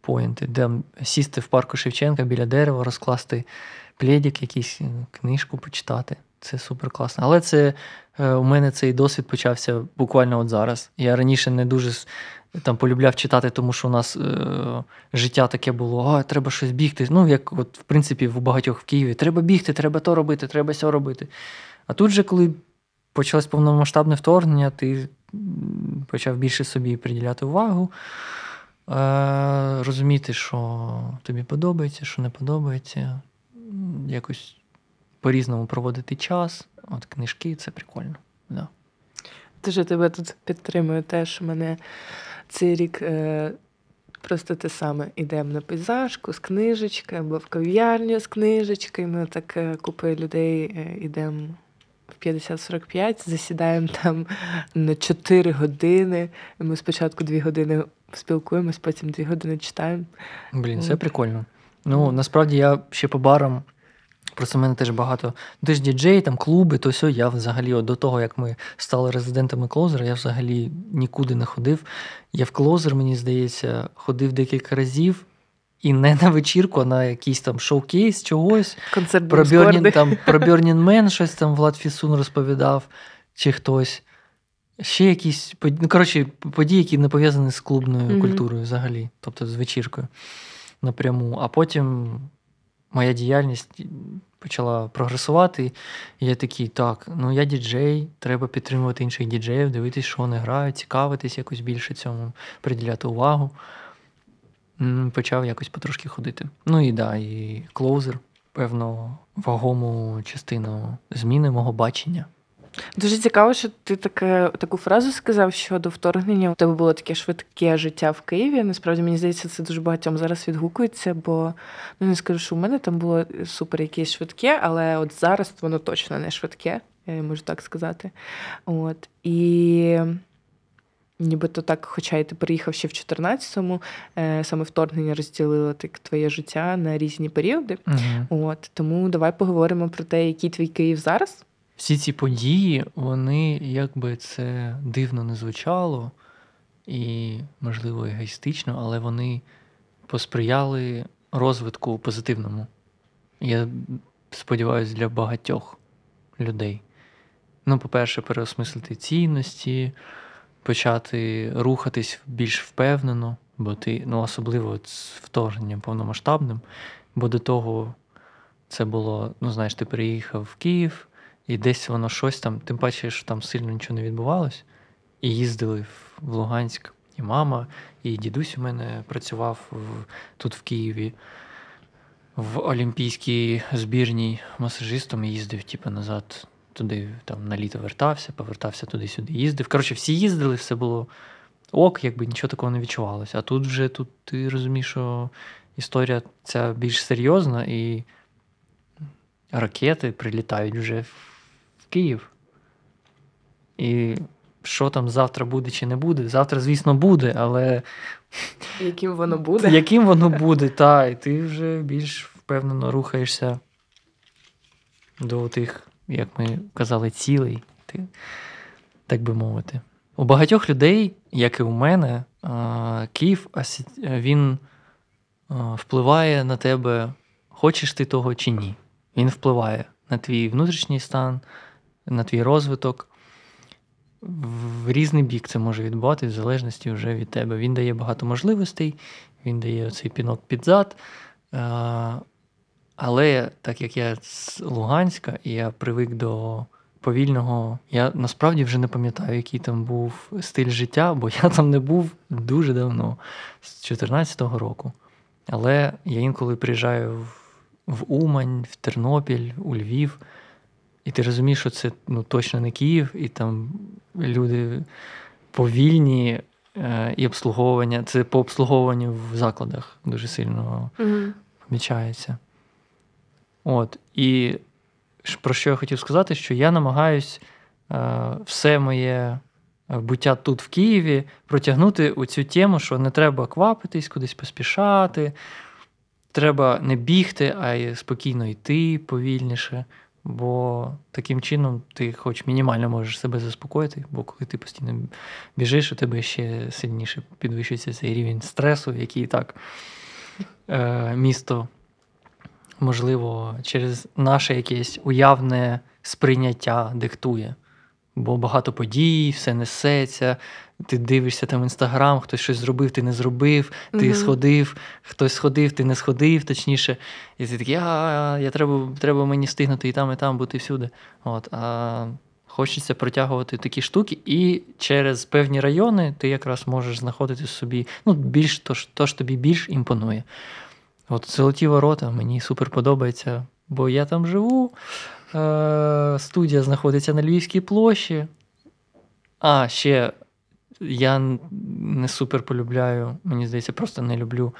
поінти, де сісти в парку Шевченка біля дерева, розкласти плєдік, якийсь книжку почитати. Це супер класно. Але це е, у мене цей досвід почався буквально от зараз. Я раніше не дуже там полюбляв читати, тому що у нас е, життя таке було: а, треба щось бігти. Ну, як от, в принципі, в багатьох в Києві, треба бігти, треба то робити, треба сьо робити. А тут же, коли почалось повномасштабне вторгнення, ти почав більше собі приділяти увагу. Е, розуміти, що тобі подобається, що не подобається. Якось по-різному проводити час. От книжки це прикольно. Да. Дуже тебе тут підтримую теж. Мене цей рік е, просто те саме. Ідемо на пейзажку з книжечкою або в кав'ярню з книжечкою. Ми так е, купою людей е, ідемо в 50-45, засідаємо там на 4 години. Ми спочатку 2 години спілкуємось, потім 2 години читаємо. Блін, це прикольно. Ну, насправді я ще по барам. Просто в мене теж багато. Ну, Ти ж діджей, там клуби, то все. Я взагалі от до того, як ми стали резидентами клозера, я взагалі нікуди не ходив. Я в клозер, мені здається, ходив декілька разів. І не на вечірку, а на якийсь там шоу-кейс чогось. Концерт Про Burning, там, про Burning Man щось там Влад Фісун розповідав, чи хтось. Ще якісь ну, коротше, події, які не пов'язані з клубною Мгм. культурою взагалі, тобто з вечіркою напряму. А потім моя діяльність почала прогресувати. І я такий, так, ну я діджей, треба підтримувати інших діджеїв, дивитись, що вони грають, цікавитись якось більше цьому, приділяти увагу. Почав якось потрошки ходити. Ну і да, і клоузер, певно, вагому частину зміни мого бачення. Дуже цікаво, що ти таке, таку фразу сказав щодо вторгнення. У тебе було таке швидке життя в Києві. Насправді, мені здається, це дуже багатьом зараз відгукується, бо ну не скажу, що у мене там було супер якесь швидке, але от зараз воно точно не швидке, я можу так сказати. От і. Нібито так, хоча й ти приїхав ще в 14-му, е, саме вторгнення розділило так твоє життя на різні періоди. Угу. От тому давай поговоримо про те, який твій Київ зараз. Всі ці події, вони, як би це дивно не звучало, і, можливо, егоїстично, але вони посприяли розвитку позитивному. Я сподіваюся, для багатьох людей. Ну, по-перше, переосмислити цінності, почати рухатись більш впевнено, бо ти, ну, особливо з вторгненням повномасштабним, бо до того це було, ну, знаєш, ти приїхав в Київ, і десь воно щось там, тим паче, що там сильно нічого не відбувалось. І їздили в- Луганськ. І мама, і дідусь у мене працював в, тут в Києві в олімпійській збірній масажистом і їздив, типу, назад туди, там на літо вертався, повертався туди-сюди, їздив. Коротше, всі їздили, все було ок, якби нічого такого не відчувалося. А тут вже тут ти розумієш, що історія ця більш серйозна, і ракети прилітають вже Київ. І що там завтра буде чи не буде? Завтра, звісно, буде, але Яким воно буде? яким воно буде, та, і ти вже більш впевнено рухаєшся до тих, як ми казали, цілей, ти, так би мовити. У багатьох людей, як і у мене, Київ він впливає на тебе, хочеш ти того чи ні. Він впливає на твій внутрішній стан, на твій розвиток. в різний бік це може відбувати, в залежності вже від тебе. Він дає багато можливостей, він дає цей пінок під зад. Але так як я з Луганська і я привик до повільного, я насправді вже не пам'ятаю, який там був стиль життя, бо я там не був дуже давно, з 2014 року. Але я інколи приїжджаю в Умань, в Тернопіль, у Львів, і ти розумієш, що це ну, точно не Київ, і там люди повільні е, і обслуговування. Це по обслуговуванню в закладах дуже сильно mm помічається. От. І про що я хотів сказати, що я намагаюсь е, все моє буття тут в Києві протягнути у цю тему, що не треба квапитись, кудись поспішати. Треба не бігти, а й спокійно йти повільніше. Бо таким чином ти хоч мінімально можеш себе заспокоїти, бо коли ти постійно біжиш, у тебе ще сильніше підвищується цей рівень стресу, який так е, місто можливо, через наше якесь уявне сприйняття диктує. Бо багато подій, все несеться. Ти дивишся там інстаграм, хтось щось зробив, ти не зробив, ти угу. сходив, хтось сходив, ти не сходив, точніше. І ти такий, а я треба треба мені встигнути і там, і там бути всюди. От, А хочеться протягувати такі штуки, і через певні райони ти якраз можеш знаходити собі ну, більш то, то ж тобі більш імпонує. От Золоті ворота мені супер подобається, бо я там живу. Е, Студія знаходиться на Львівській площі. А, ще я не супер полюбляю, мені здається, просто не люблю.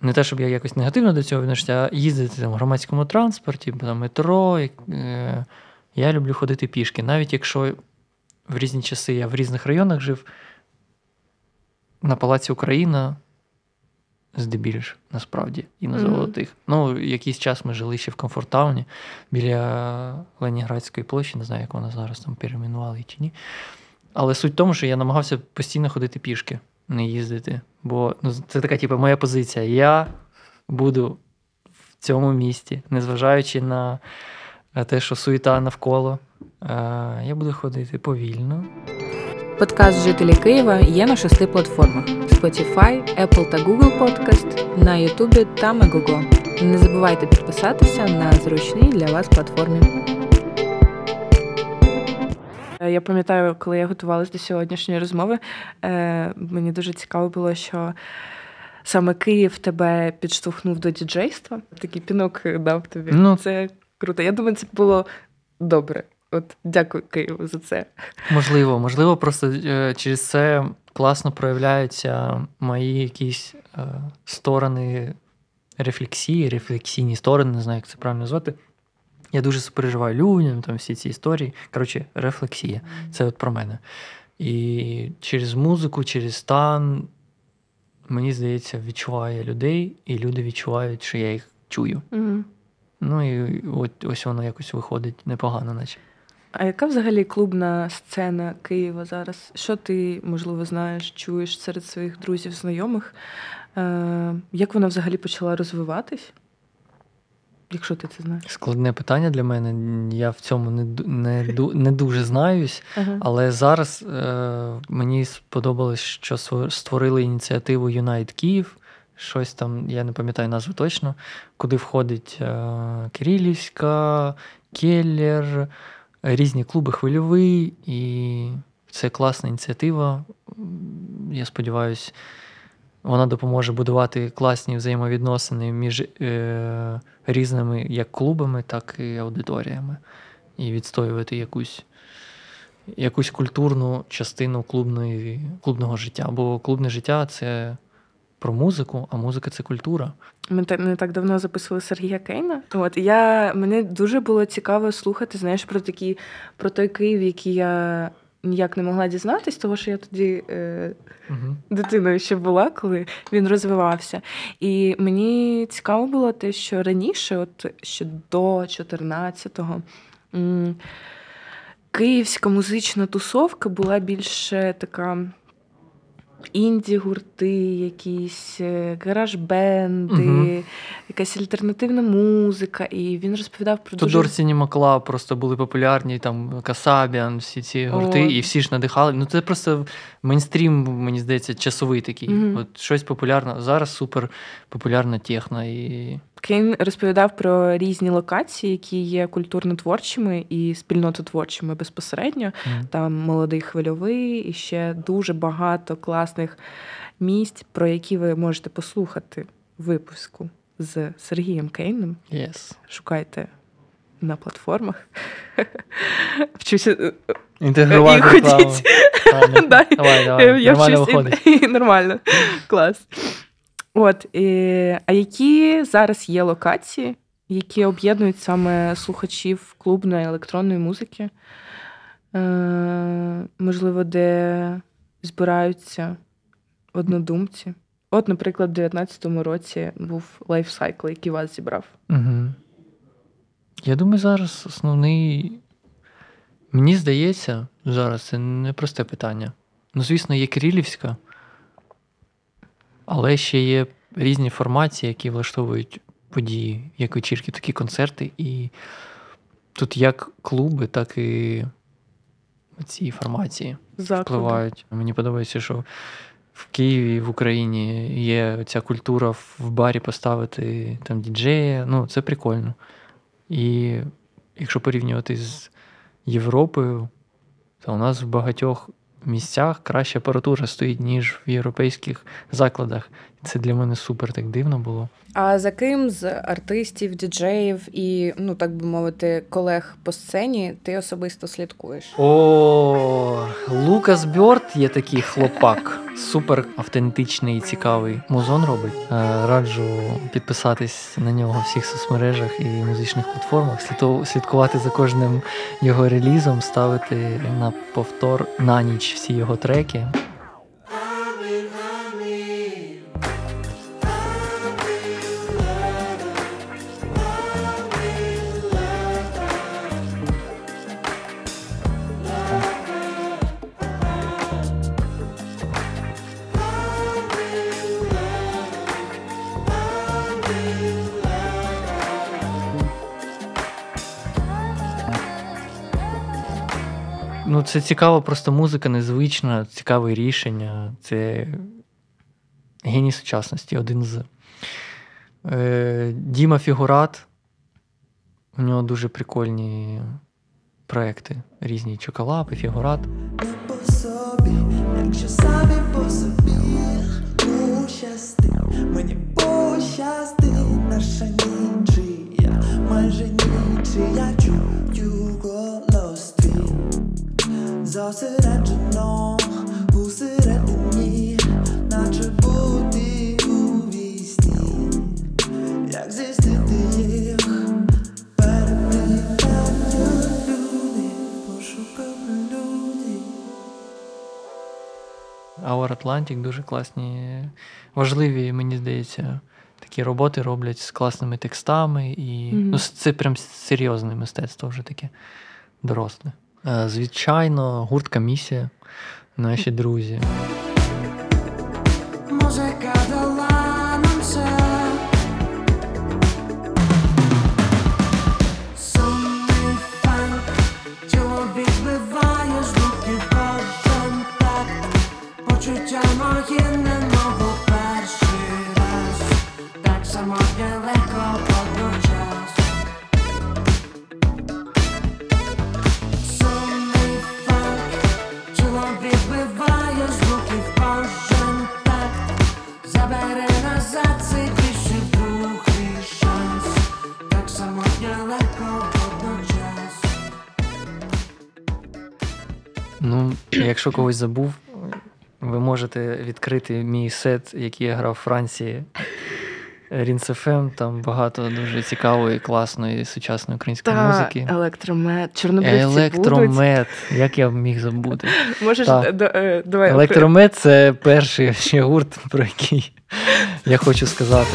Не те, щоб я якось негативно до цього відношуся, а їздити там, в громадському транспорті, там, метро. Е, я люблю ходити пішки. Навіть якщо в різні часи я в різних районах жив, на Палаці Україна здебільш, насправді, і на золотих. Mm-hmm. Ну, якийсь час ми жили ще в Комфортауні біля Леніградської площі, не знаю, як вона зараз там перейменували чи ні. Але суть в тому, що я намагався постійно ходити пішки, не їздити. Бо ну, це така, типу, моя позиція. Я буду в цьому місті, незважаючи на те, що суєта навколо, я буду ходити повільно. Подкаст Жителі Києва є на шести платформах: Spotify, Apple та Google Podcast, на YouTube та Megogo. Не забувайте підписатися на зручній для вас платформі. Е, я пам'ятаю, коли я готувалася до сьогоднішньої розмови, е, мені дуже цікаво було, що саме Київ тебе підштовхнув до діджейства. Такий пінок дав тобі. Ну, Це круто. Я думаю, це було добре. От дякую Києву за це. Можливо, можливо, просто е, через це класно проявляються мої якісь сторони рефлексії, рефлексійні сторони, не знаю, як це правильно назвати. Я дуже супереживаю людям, там всі ці історії. Коротше, рефлексія. Це от про мене. І через музику, через стан, мені здається, відчуває людей, і люди відчувають, що я їх чую. Mm-hmm. Ну і от ось воно якось виходить непогано, наче. А яка взагалі клубна сцена Києва зараз? Що ти, можливо, знаєш, чуєш серед своїх друзів, знайомих? Е, Як вона взагалі почала розвиватись? Якщо ти це знаєш? Складне питання для мене. Я в цьому не не, не дуже знаюсь, ага. але зараз е, мені сподобалось, що створили ініціативу Юнайт Київ. Щось там, я не пам'ятаю назву точно, куди входить е, Кирилівська, Келлер, різні клуби хвильовий, і це класна ініціатива. Я сподіваюся, вона допоможе будувати класні взаємовідносини між е, різними як клубами, так і аудиторіями, і відстоювати якусь якусь культурну частину клубної, клубного життя. Бо клубне життя це про музику, а музика це культура. Ми не так давно записували Сергія Кейна. От я мені дуже було цікаво слухати, знаєш, про такі про той Київ, який я ніяк не могла дізнатись, тому що я тоді е, угу. дитиною ще була, коли він розвивався. І мені цікаво було те, що раніше, от ще до 14-го, м- київська музична тусовка була більше така інді-гурти, якісь е, гараж-бенди, угу. якась альтернативна музика. І він розповідав про Тодор дуже Club просто були популярні, там Касабіан, всі ці гурти, О. і всі ж надихали. Ну це просто мейнстрім, мені здається, часовий такий. Мгм. От щось популярне. Зараз супер популярна техно. І... Кейн розповідав про різні локації, які є культурно-творчими і спільнототворчими безпосередньо. Мгм. Там молодий хвильовий, і ще дуже багато класних місць, про які ви можете послухати випуску з Сергієм Кейном. Yes. Шукайте на платформах. Вчуся. Інтегрувати І ходіть. Давай, давай. Я Нормально і- виходить. і Нормально. Клас. От. е, А які зараз є локації, які об'єднують саме слухачів клубної електронної музики? Е, Можливо, де збираються однодумці. От, наприклад, в 19-му році був лайфсайкл, який вас зібрав. Угу. Я думаю, зараз основний. Мені здається, зараз це непросте питання. Ну, звісно, є Кирилівська, але ще є різні формації, які влаштовують події, як вечірки, так і концерти. І тут як клуби, так і ці формації Заклади. впливають. Мені подобається, що в Києві, в Україні є ця культура в барі поставити там діджея. Ну, це прикольно. І якщо порівнювати з Європою, то у нас в багатьох місцях краща апаратура стоїть, ніж в європейських закладах. Це для мене супер так дивно було. А за ким з артистів, діджеїв і, ну так би мовити, колег по сцені ти особисто слідкуєш? О, Лукас Бьорд є такий хлопак. Супер автентичний і цікавий музон робить. Е, Раджу підписатись на нього в всіх соцмережах і музичних платформах, слідкувати за кожним його релізом, ставити на повтор на ніч всі його треки. Це цікава просто музика, незвична, цікаве рішення. Це геній сучасності, один з. Е, Діма Фігурат. У нього дуже прикольні проекти. Різні чоколапи, фігурат. по собі, якщо самі по собі пощасти, мені пощасти, наша нічия, майже нічия, чую зосереджено усередині, наче бути у вісні, як зістити їх, перемінати люди, пошукав люди. Our Atlantic дуже класні, важливі, мені здається, такі роботи роблять з класними текстами. І Мгм. ну, це прям серйозне мистецтво вже таке доросле. Е, Звичайно, гурт місія, наші друзі. Водночас Ну, якщо когось забув, ви можете відкрити мій сет, який я грав в Франції. Рінсефем, там багато дуже цікавої, класної, сучасної української Та музики. електромет, чорнобривці будуть. Як я міг забути. Можеш Так. е, до- е, давай Електромет це перший ще гурт, про який я хочу сказати.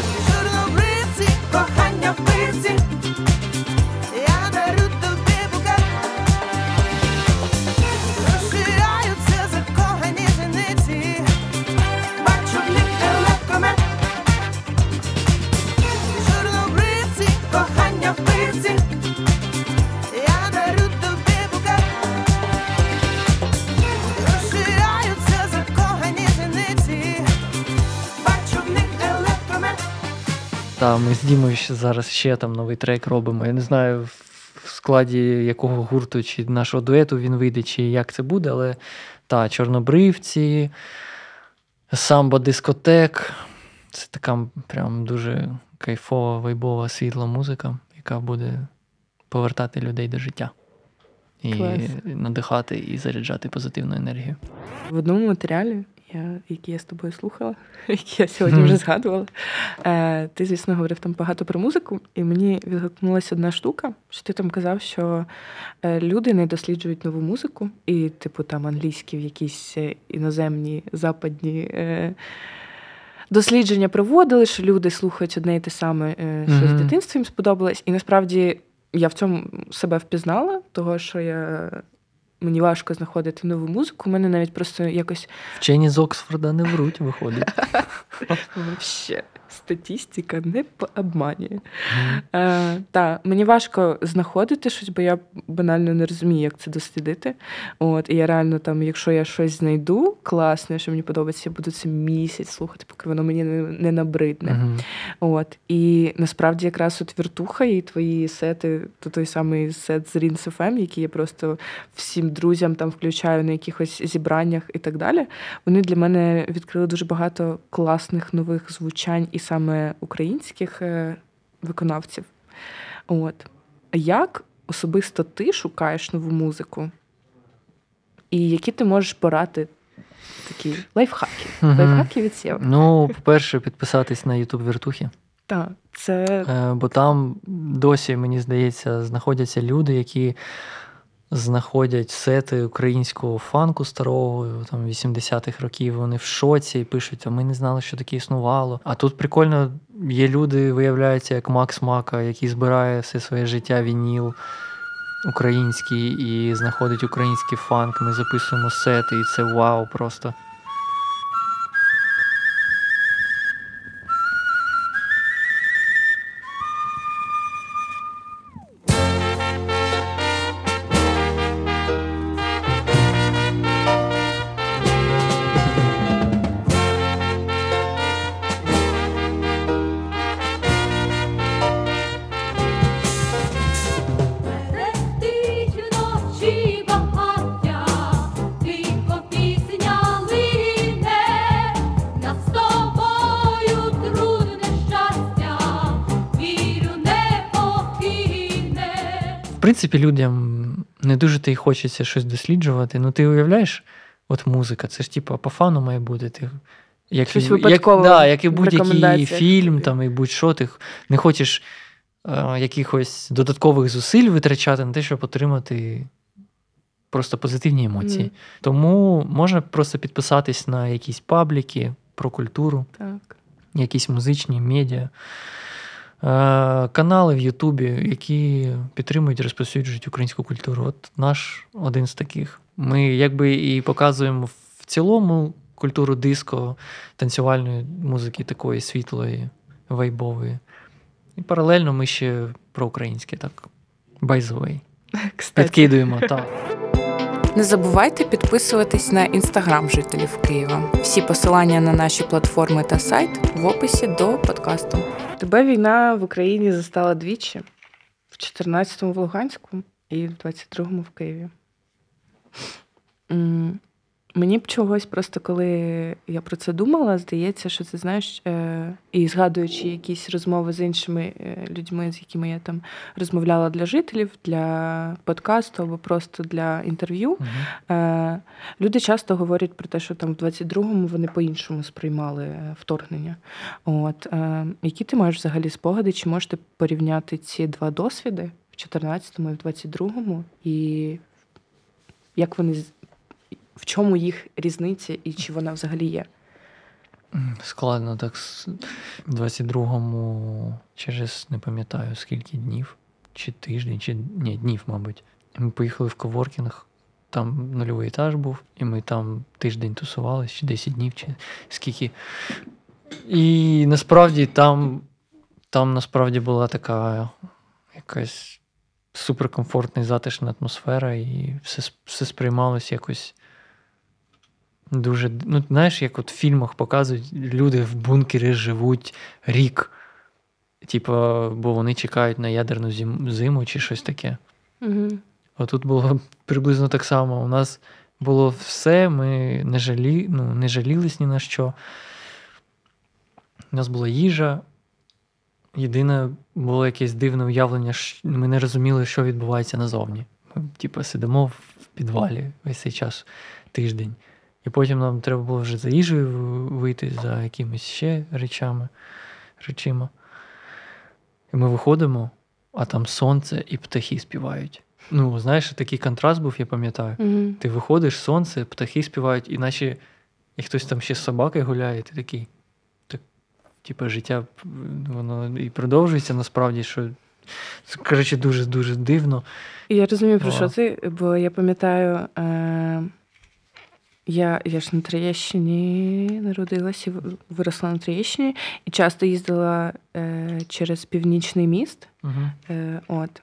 З Дімою ще зараз ще там новий трек робимо. Я не знаю, в складі якого гурту чи нашого дуету він вийде, чи як це буде, але та, чорнобривці, самбо дискотек. Це така прям дуже кайфова, вайбова, світла музика, яка буде повертати людей до життя. І Клас. надихати і заряджати позитивну енергію. В одному матеріалі, я, який я з тобою слухала, який я сьогодні вже згадувала, е, ти, звісно, говорив там багато про музику, і мені відгукнулася одна штука, що ти там казав, що е, люди не досліджують нову музику, і, типу, там англійські в якісь е, іноземні, западні. Е, Дослідження проводили, що люди слухають одне і те саме, е, що з Мгм. дитинства їм сподобалось. І насправді я в цьому себе впізнала, того що я мені важко знаходити нову музику. У мене навіть просто якось Вчені з Оксфорда не вруть, виходить. вообще статистика не обманює. Е, та, мені важко знаходити щось, бо я банально не розумію, як це дослідити. От, і я реально там, якщо я щось знайду класне, що мені подобається, я буду це місяць слухати, поки воно мені не, не набридне. Мгм. От. І насправді якраз от віртуха і твої сети, то той самий сет з Rins FM, який я просто всім друзям там включаю на якихось зібраннях і так далі. Вони для мене відкрили дуже багато класних нових звучань і саме українських е, виконавців. От. Як особисто ти шукаєш нову музику? І які ти можеш порати такі лайфхаки? Мгм. Лайфхаки від Сєва. Ну, по-перше, підписатись на YouTube Вертухи. Так, це Е, Бо там досі, мені здається, знаходяться люди, які знаходять сети українського фанку старого, там 80-х років. Вони в шоці і пишуть, а ми не знали, що таке існувало. А тут прикольно, є люди, виявляються, як Макс Мака, який збирає все своє життя вініл український і знаходить український фанк. Ми записуємо сети, і це вау просто. Принципі, людям не дуже то й хочеться щось досліджувати. Ну, ти уявляєш, от музика, це ж типу по фану має бути. Ти, як, Щось як, да, як і будь-який фільм, там, і будь-що, ти не хочеш е, якихось додаткових зусиль витрачати на те, щоб отримати просто позитивні емоції. Мгм. Тому можна просто підписатись на якісь пабліки про культуру, так. якісь музичні медіа, канали в Ютубі, які підтримують і розповсюджують українську культуру. От наш один з таких. Ми якби і показуємо в цілому культуру диско, танцювальної музики, такої світлої, вайбової. І паралельно ми ще про українське, так. Кстати, Підкидуємо, так. Не забувайте підписуватись на інстаграм жителів Києва. Всі посилання на наші платформи та сайт в описі до подкасту. тебе війна в Україні застала двічі: в 14-му в Луганську і в 22-му в Києві. Мені б чогось, просто коли я про це думала, здається, що це знаєш, е, і згадуючи якісь розмови з іншими е, людьми, з якими я там розмовляла для жителів, для подкасту або просто для інтерв'ю. Е, Люди часто говорять про те, що там в 22-му вони по-іншому сприймали вторгнення. От які ти маєш взагалі спогади? Чи можете порівняти ці два досвіди в 14-му і в 22-му? І як вони в чому їх різниця і чи вона взагалі є? Складно так. В 22-му через не пам'ятаю скільки днів, чи тиждень, чи ні, днів, мабуть. Ми поїхали в коворкінг, там нульовий етаж був, і ми там тиждень тусувалися, чи 10 днів, чи скільки. І насправді там, там насправді була така якась суперкомфортна і затишна атмосфера, і все, все сприймалось якось дуже. Ну, знаєш, як от в фільмах показують, люди в бункері живуть рік. Типа, бо вони чекають на ядерну зим- зиму чи щось таке. Угу. А тут було приблизно так само. У нас було все, ми не, жалі, ну, не жалілись ні на що. У нас була їжа. Єдине було якесь дивне уявлення, що ми не розуміли, що відбувається назовні. Ми, типу, сидимо в підвалі весь цей час, тиждень. І потім нам треба було вже за їжею вийти, за якимись ще речами, речима. І ми виходимо, а там сонце і птахи співають. Ну, знаєш, такий контраст був, я пам'ятаю. Угу. Ти виходиш, сонце, птахи співають, іначе і хтось там ще з собакою гуляє, і ти такий. Так, типу, життя воно і продовжується насправді, що, коротше, дуже-дуже дивно. Я розумію, про що ти, бо я пам'ятаю, е, я, я ж на Троєщині народилася, виросла на Троєщині, і часто їздила е, через північний міст. Е, от.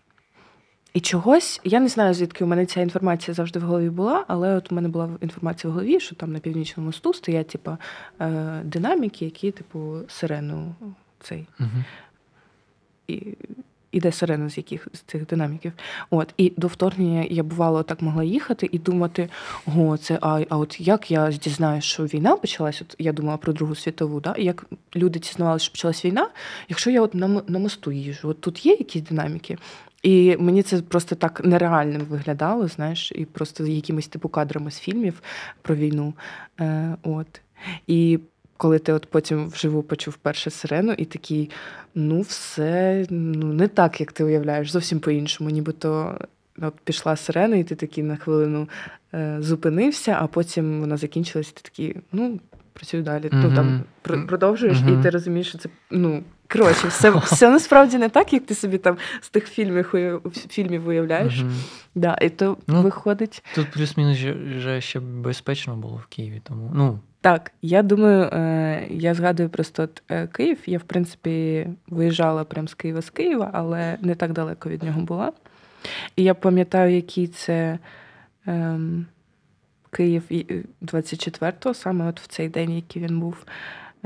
І чогось, я не знаю, звідки у мене ця інформація завжди в голові була, але от у мене була інформація в голові, що там на північному мосту стоять, типу, е, динаміки, які, типу, сирену цей Угу. і іде сирена з яких з цих динаміків. От і до вторгнення я бувало так могла їхати і думати: о, це а, а от як я дізнаюся, що війна почалась? От я думала про Другу світову, да? як люди дізнавалися, що почалась війна, якщо я от на, на мосту їжу, от тут є якісь динаміки. І мені це просто так нереальним виглядало, знаєш, і просто якимись типу кадрами з фільмів про війну. Е, от. І коли ти от потім вживу почув перше сирену, і такий, ну, все ну, не так, як ти уявляєш, зовсім по-іншому. Нібито от пішла сирена, і ти такий на хвилину е, зупинився, а потім вона закінчилась, і ти такий, ну, працюю далі. Ну, там, про- продовжуєш, Мгм. і ти розумієш, що це ну. Коротше, все, все насправді не так, як ти собі там з тих фільмів, фільмів уявляєш. Угу. Да, і то Ну, виходить. Тут плюс-мінус же- вже ще безпечно було в Києві, тому ну, Так, я думаю, е, я згадую просто е, Київ. Я, в принципі, виїжджала прямо з Києва з Києва, але не так далеко від нього була. І я пам'ятаю, який це ем, Київ і- е, 24-го, саме от в цей день, який він був.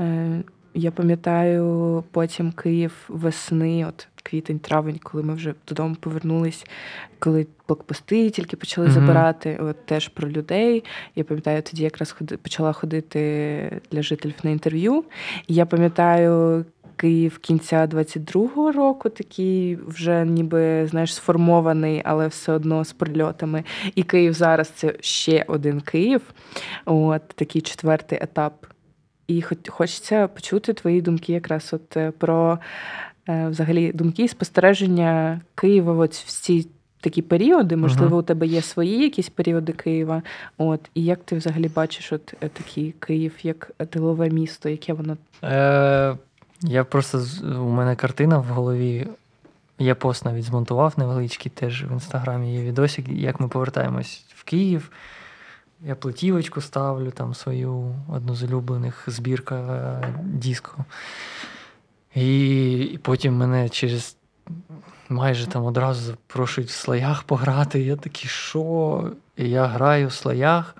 Е, я пам'ятаю потім Київ весни, от квітень, травень, коли ми вже додому повернулись, коли блокпости тільки почали Мгм. забирати, от теж про людей. Я пам'ятаю, тоді якраз ходи, почала ходити для жителів на інтерв'ю. І я пам'ятаю. Київ кінця 22-го року, такий вже ніби знаєш сформований, але все одно з прильотами. І Київ зараз це ще один Київ, от такий четвертий етап. І хоч хочеться почути твої думки якраз от е, про взагалі думки і спостереження Києва от в ці такі періоди. Можливо, Мгм. у тебе є свої якісь періоди Києва. От, і як ти взагалі бачиш от е, такий Київ як тилове місто, яке воно Е, я просто у мене картина в голові. Я пост навіть змонтував невеличкий, теж в інстаграмі є відосик, як ми повертаємось в Київ. Я платівочку ставлю, там свою одну з улюблених збірка е, диско. І, і потім мене через майже там одразу запрошують в слоях пограти. Я такий, що? І я граю в слоях.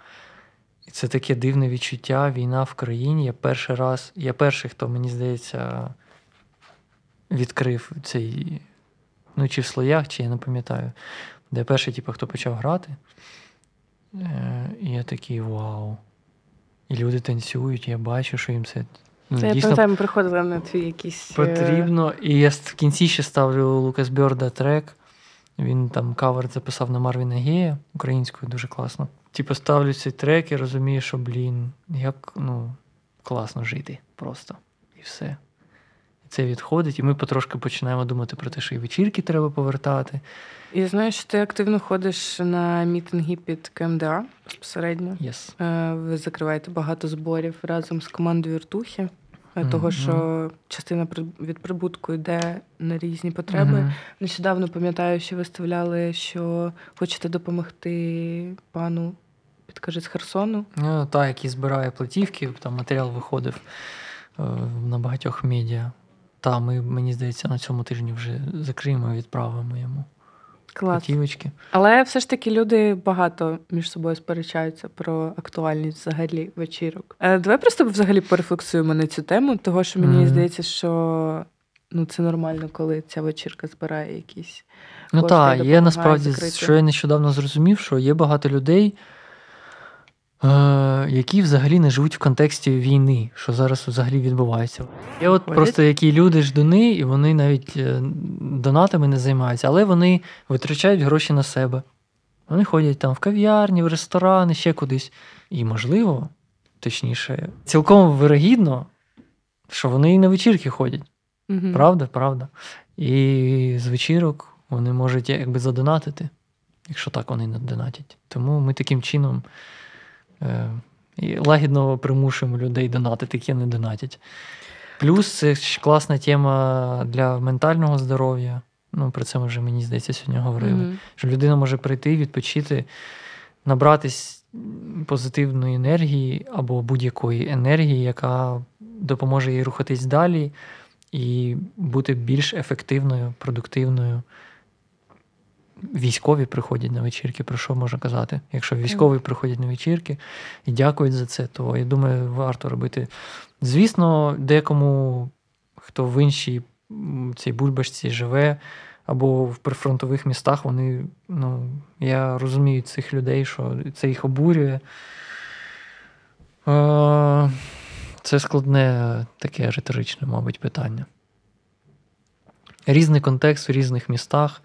І це таке дивне відчуття. Війна в країні. Я перший раз, я перший, хто, мені здається, відкрив цей. Ну, чи в слоях, чи я не пам'ятаю. Де перший, типу, хто почав грати. Е, і я такий вау. І люди танцюють, я бачу, що їм це. Ну, Це я пам'ятаю, ми приходили на твій якийсь е, Потрібно. І я в кінці ще ставлю Лукас Бьорда трек. Він там кавер записав на Марвіна Гея українською, дуже класно. Типу, ставлю цей трек і розумію, що, блін, як ну, класно жити просто. І все. І це відходить, і ми потрошки починаємо думати про те, що і вечірки треба повертати. Я знаю, що ти активно ходиш на мітинги під КМДА безпосередньо. Yes. Е, Ви закриваєте багато зборів разом з командою Віртухи, Мгм. того що частина від прибутку йде на різні потреби. Мгм. Нещодавно пам'ятаю, що виставляли, що хочете допомогти пану, підкажи з Херсону. Ну, та, який збирає платівки, там матеріал виходив е, на багатьох медіа. Та, ми, мені здається, на цьому тижні вже закриємо і відправимо йому Клас. Хотівочки. Але все ж таки люди багато між собою сперечаються про актуальність взагалі вечірок. Е, Давай просто взагалі порефлексуємо на цю тему, того що мені Мгм. здається, що ну це нормально, коли ця вечірка збирає якісь. Ну так, є насправді, закрити. що я нещодавно зрозумів, що є багато людей, е, які взагалі не живуть в контексті війни, що зараз взагалі відбувається. Є от просто які люди ждуни, і вони навіть е, донатами не займаються, але вони витрачають гроші на себе. Вони ходять там в кав'ярні, в ресторани, ще кудись. І, можливо, точніше, цілком вирогідно, що вони і на вечірки ходять. Мгм. Правда, правда. І з вечірок вони можуть якби задонатити, якщо так вони не донатять. Тому ми таким чином і лагідно примушуємо людей донатити, які не донатять. Плюс це ж класна тема для ментального здоров'я. Ну, про це ми вже, мені здається, сьогодні говорили. Мгм. Що людина може прийти, відпочити, набратись позитивної енергії або будь-якої енергії, яка допоможе їй рухатись далі і бути більш ефективною, продуктивною. Військові приходять на вечірки, про що можна казати? Якщо військові приходять на вечірки і дякують за це, то я думаю, варто робити. Звісно, декому, хто в іншій цій бульбашці живе, або в прифронтових містах, вони, ну, я розумію цих людей, що це їх обурює. Це складне таке риторичне, мабуть, питання. Різний контекст в різних містах.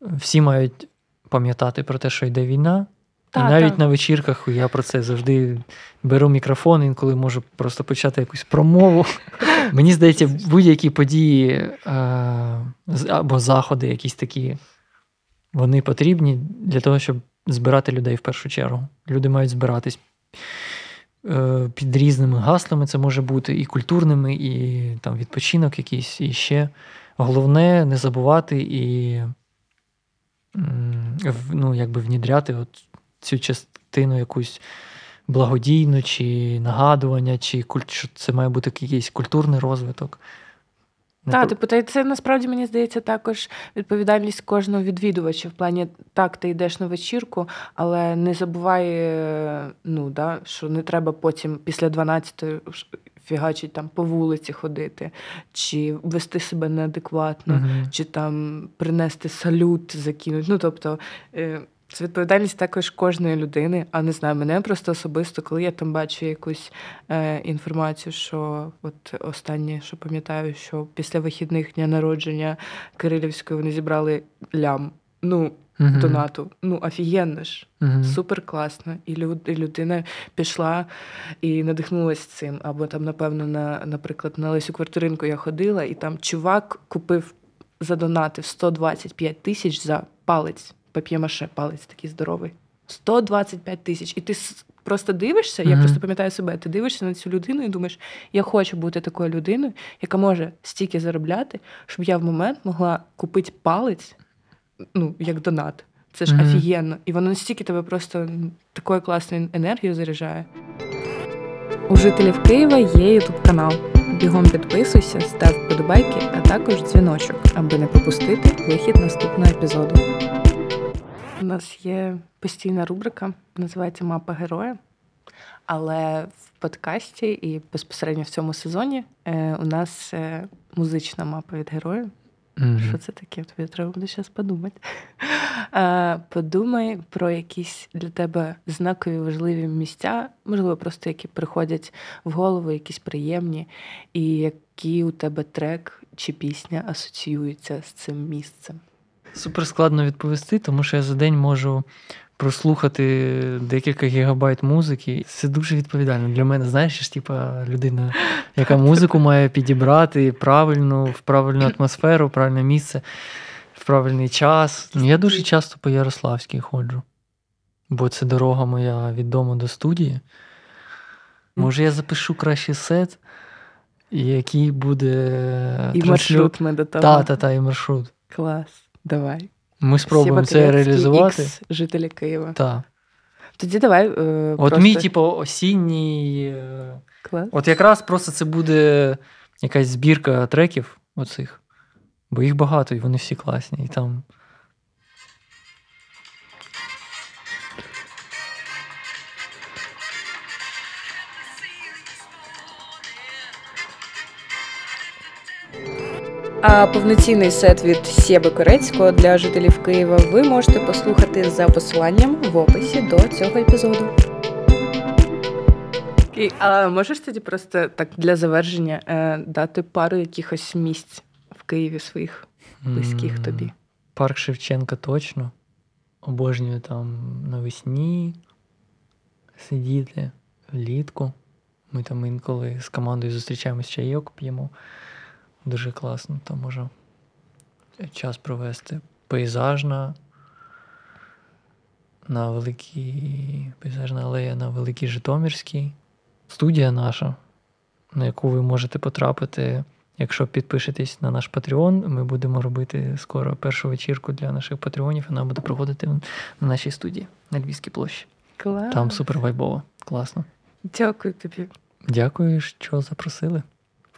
Всі мають пам'ятати про те, що йде війна. Та, і навіть та. на вечірках я про це завжди беру мікрофон, інколи можу просто почати якусь промову. Мені здається, будь-які події е, або заходи, якісь такі, вони потрібні для того, щоб збирати людей в першу чергу. Люди мають збиратись е, під різними гаслами. Це може бути і культурними, і там відпочинок якийсь, і ще. Головне не забувати і ну, якби внідряти от цю частину якусь благодійну, чи нагадування, чи куль- що це має бути якийсь культурний розвиток. Так, типу, та це насправді мені здається також відповідальність кожного відвідувача. В плані так, ти йдеш на вечірку, але не забувай, е, ну, да, що не треба потім після 12 фігачить там по вулиці ходити, чи вести себе неадекватно, Мгм. чи там принести салют, закинути. Ну, тобто. е, Це відповідальність також кожної людини, а не знаю, мене просто особисто, коли я там бачу якусь е, інформацію, що от останнє, що пам'ятаю, що після вихідних дня народження Кирилівської вони зібрали лям. Ну, Мгм. донату. Ну, офігенно ж. Мгм. Супер класно. І люд, і людина пішла і надихнулася цим. Або там, напевно, на, наприклад, на Лесю Квартиринку я ходила, і там чувак купив задонатив 125 тисяч за палець, пап'ємаше, палець такий здоровий. 125 тисяч. І ти просто дивишся, я просто пам'ятаю себе, ти дивишся на цю людину і думаєш, я хочу бути такою людиною, яка може стільки заробляти, щоб я в момент могла купити палець, ну, як донат. Це ж Мгм. офігенно. І воно настільки тебе просто такою класною енергією заряджає. У жителів Києва є ютуб канал. Бігом підписуйся, став вподобайки, а також дзвіночок, аби не пропустити вихід наступного епізоду. У нас є постійна рубрика, називається Мапа героя. Але в подкасті і безпосередньо в цьому сезоні е, у нас е, музична мапа від героя. Мгм. Що це таке? Тобі треба буде зараз подумати. А, Подумай про якісь для тебе знакові важливі місця, можливо, просто які приходять в голову, якісь приємні, і які у тебе трек чи пісня асоціюються з цим місцем. Супер складно відповісти, тому що я за день можу прослухати декілька гігабайт музики. Це дуже відповідально для мене. Знаєш, ж типа людина, яка музику має підібрати правильну, в правильну атмосферу, в правильне місце, в правильний час. Ну, Я дуже часто по Ярославській ходжу, бо це дорога моя від дому до студії. Може, я запишу кращий сет, який буде І транслю- маршрут ми до того. Та, та, та, і маршрут. Клас. Давай. Ми спробуємо це реалізувати. Ікс, жителі Києва. Так. Тоді давай. Е, От просто... мій, типу, осінній. е, Клас. От якраз просто це буде якась збірка треків оцих. Бо їх багато, і вони всі класні. І там. А повноцінний сет від Сєби Корецького для жителів Києва ви можете послухати за посиланням в описі до цього епізоду. І, а можеш тоді просто так для завершення е, дати пару якихось місць в Києві своїх близьких М, тобі? Парк Шевченка точно. Обожнюю там навесні сидіти влітку. Ми там інколи з командою зустрічаємось чайок, п'ємо. Дуже класно, там можна час провести. Пейзажна. На великій пейзажна алея на Великій Житомирській. Студія наша, на яку ви можете потрапити, якщо підпишетесь на наш Patreon. Ми будемо робити скоро першу вечірку для наших патреонів. Вона буде проходити на нашій студії на Львівській площі. Клас. Там супер вайбово. Класно. Дякую тобі. Дякую, що запросили.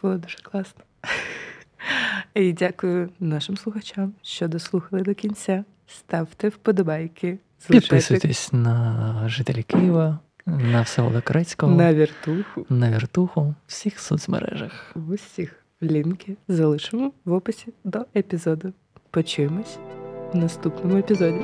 Було дуже класно. І дякую нашим слухачам, що дослухали до кінця. Ставте вподобайки, Підписуйтесь на жителі Києва, на Всеволода Корецького, на віртуху. на віртуху, всіх соцмережах. В усіх лінки залишимо в описі до епізоду. Почуємось в наступному епізоді.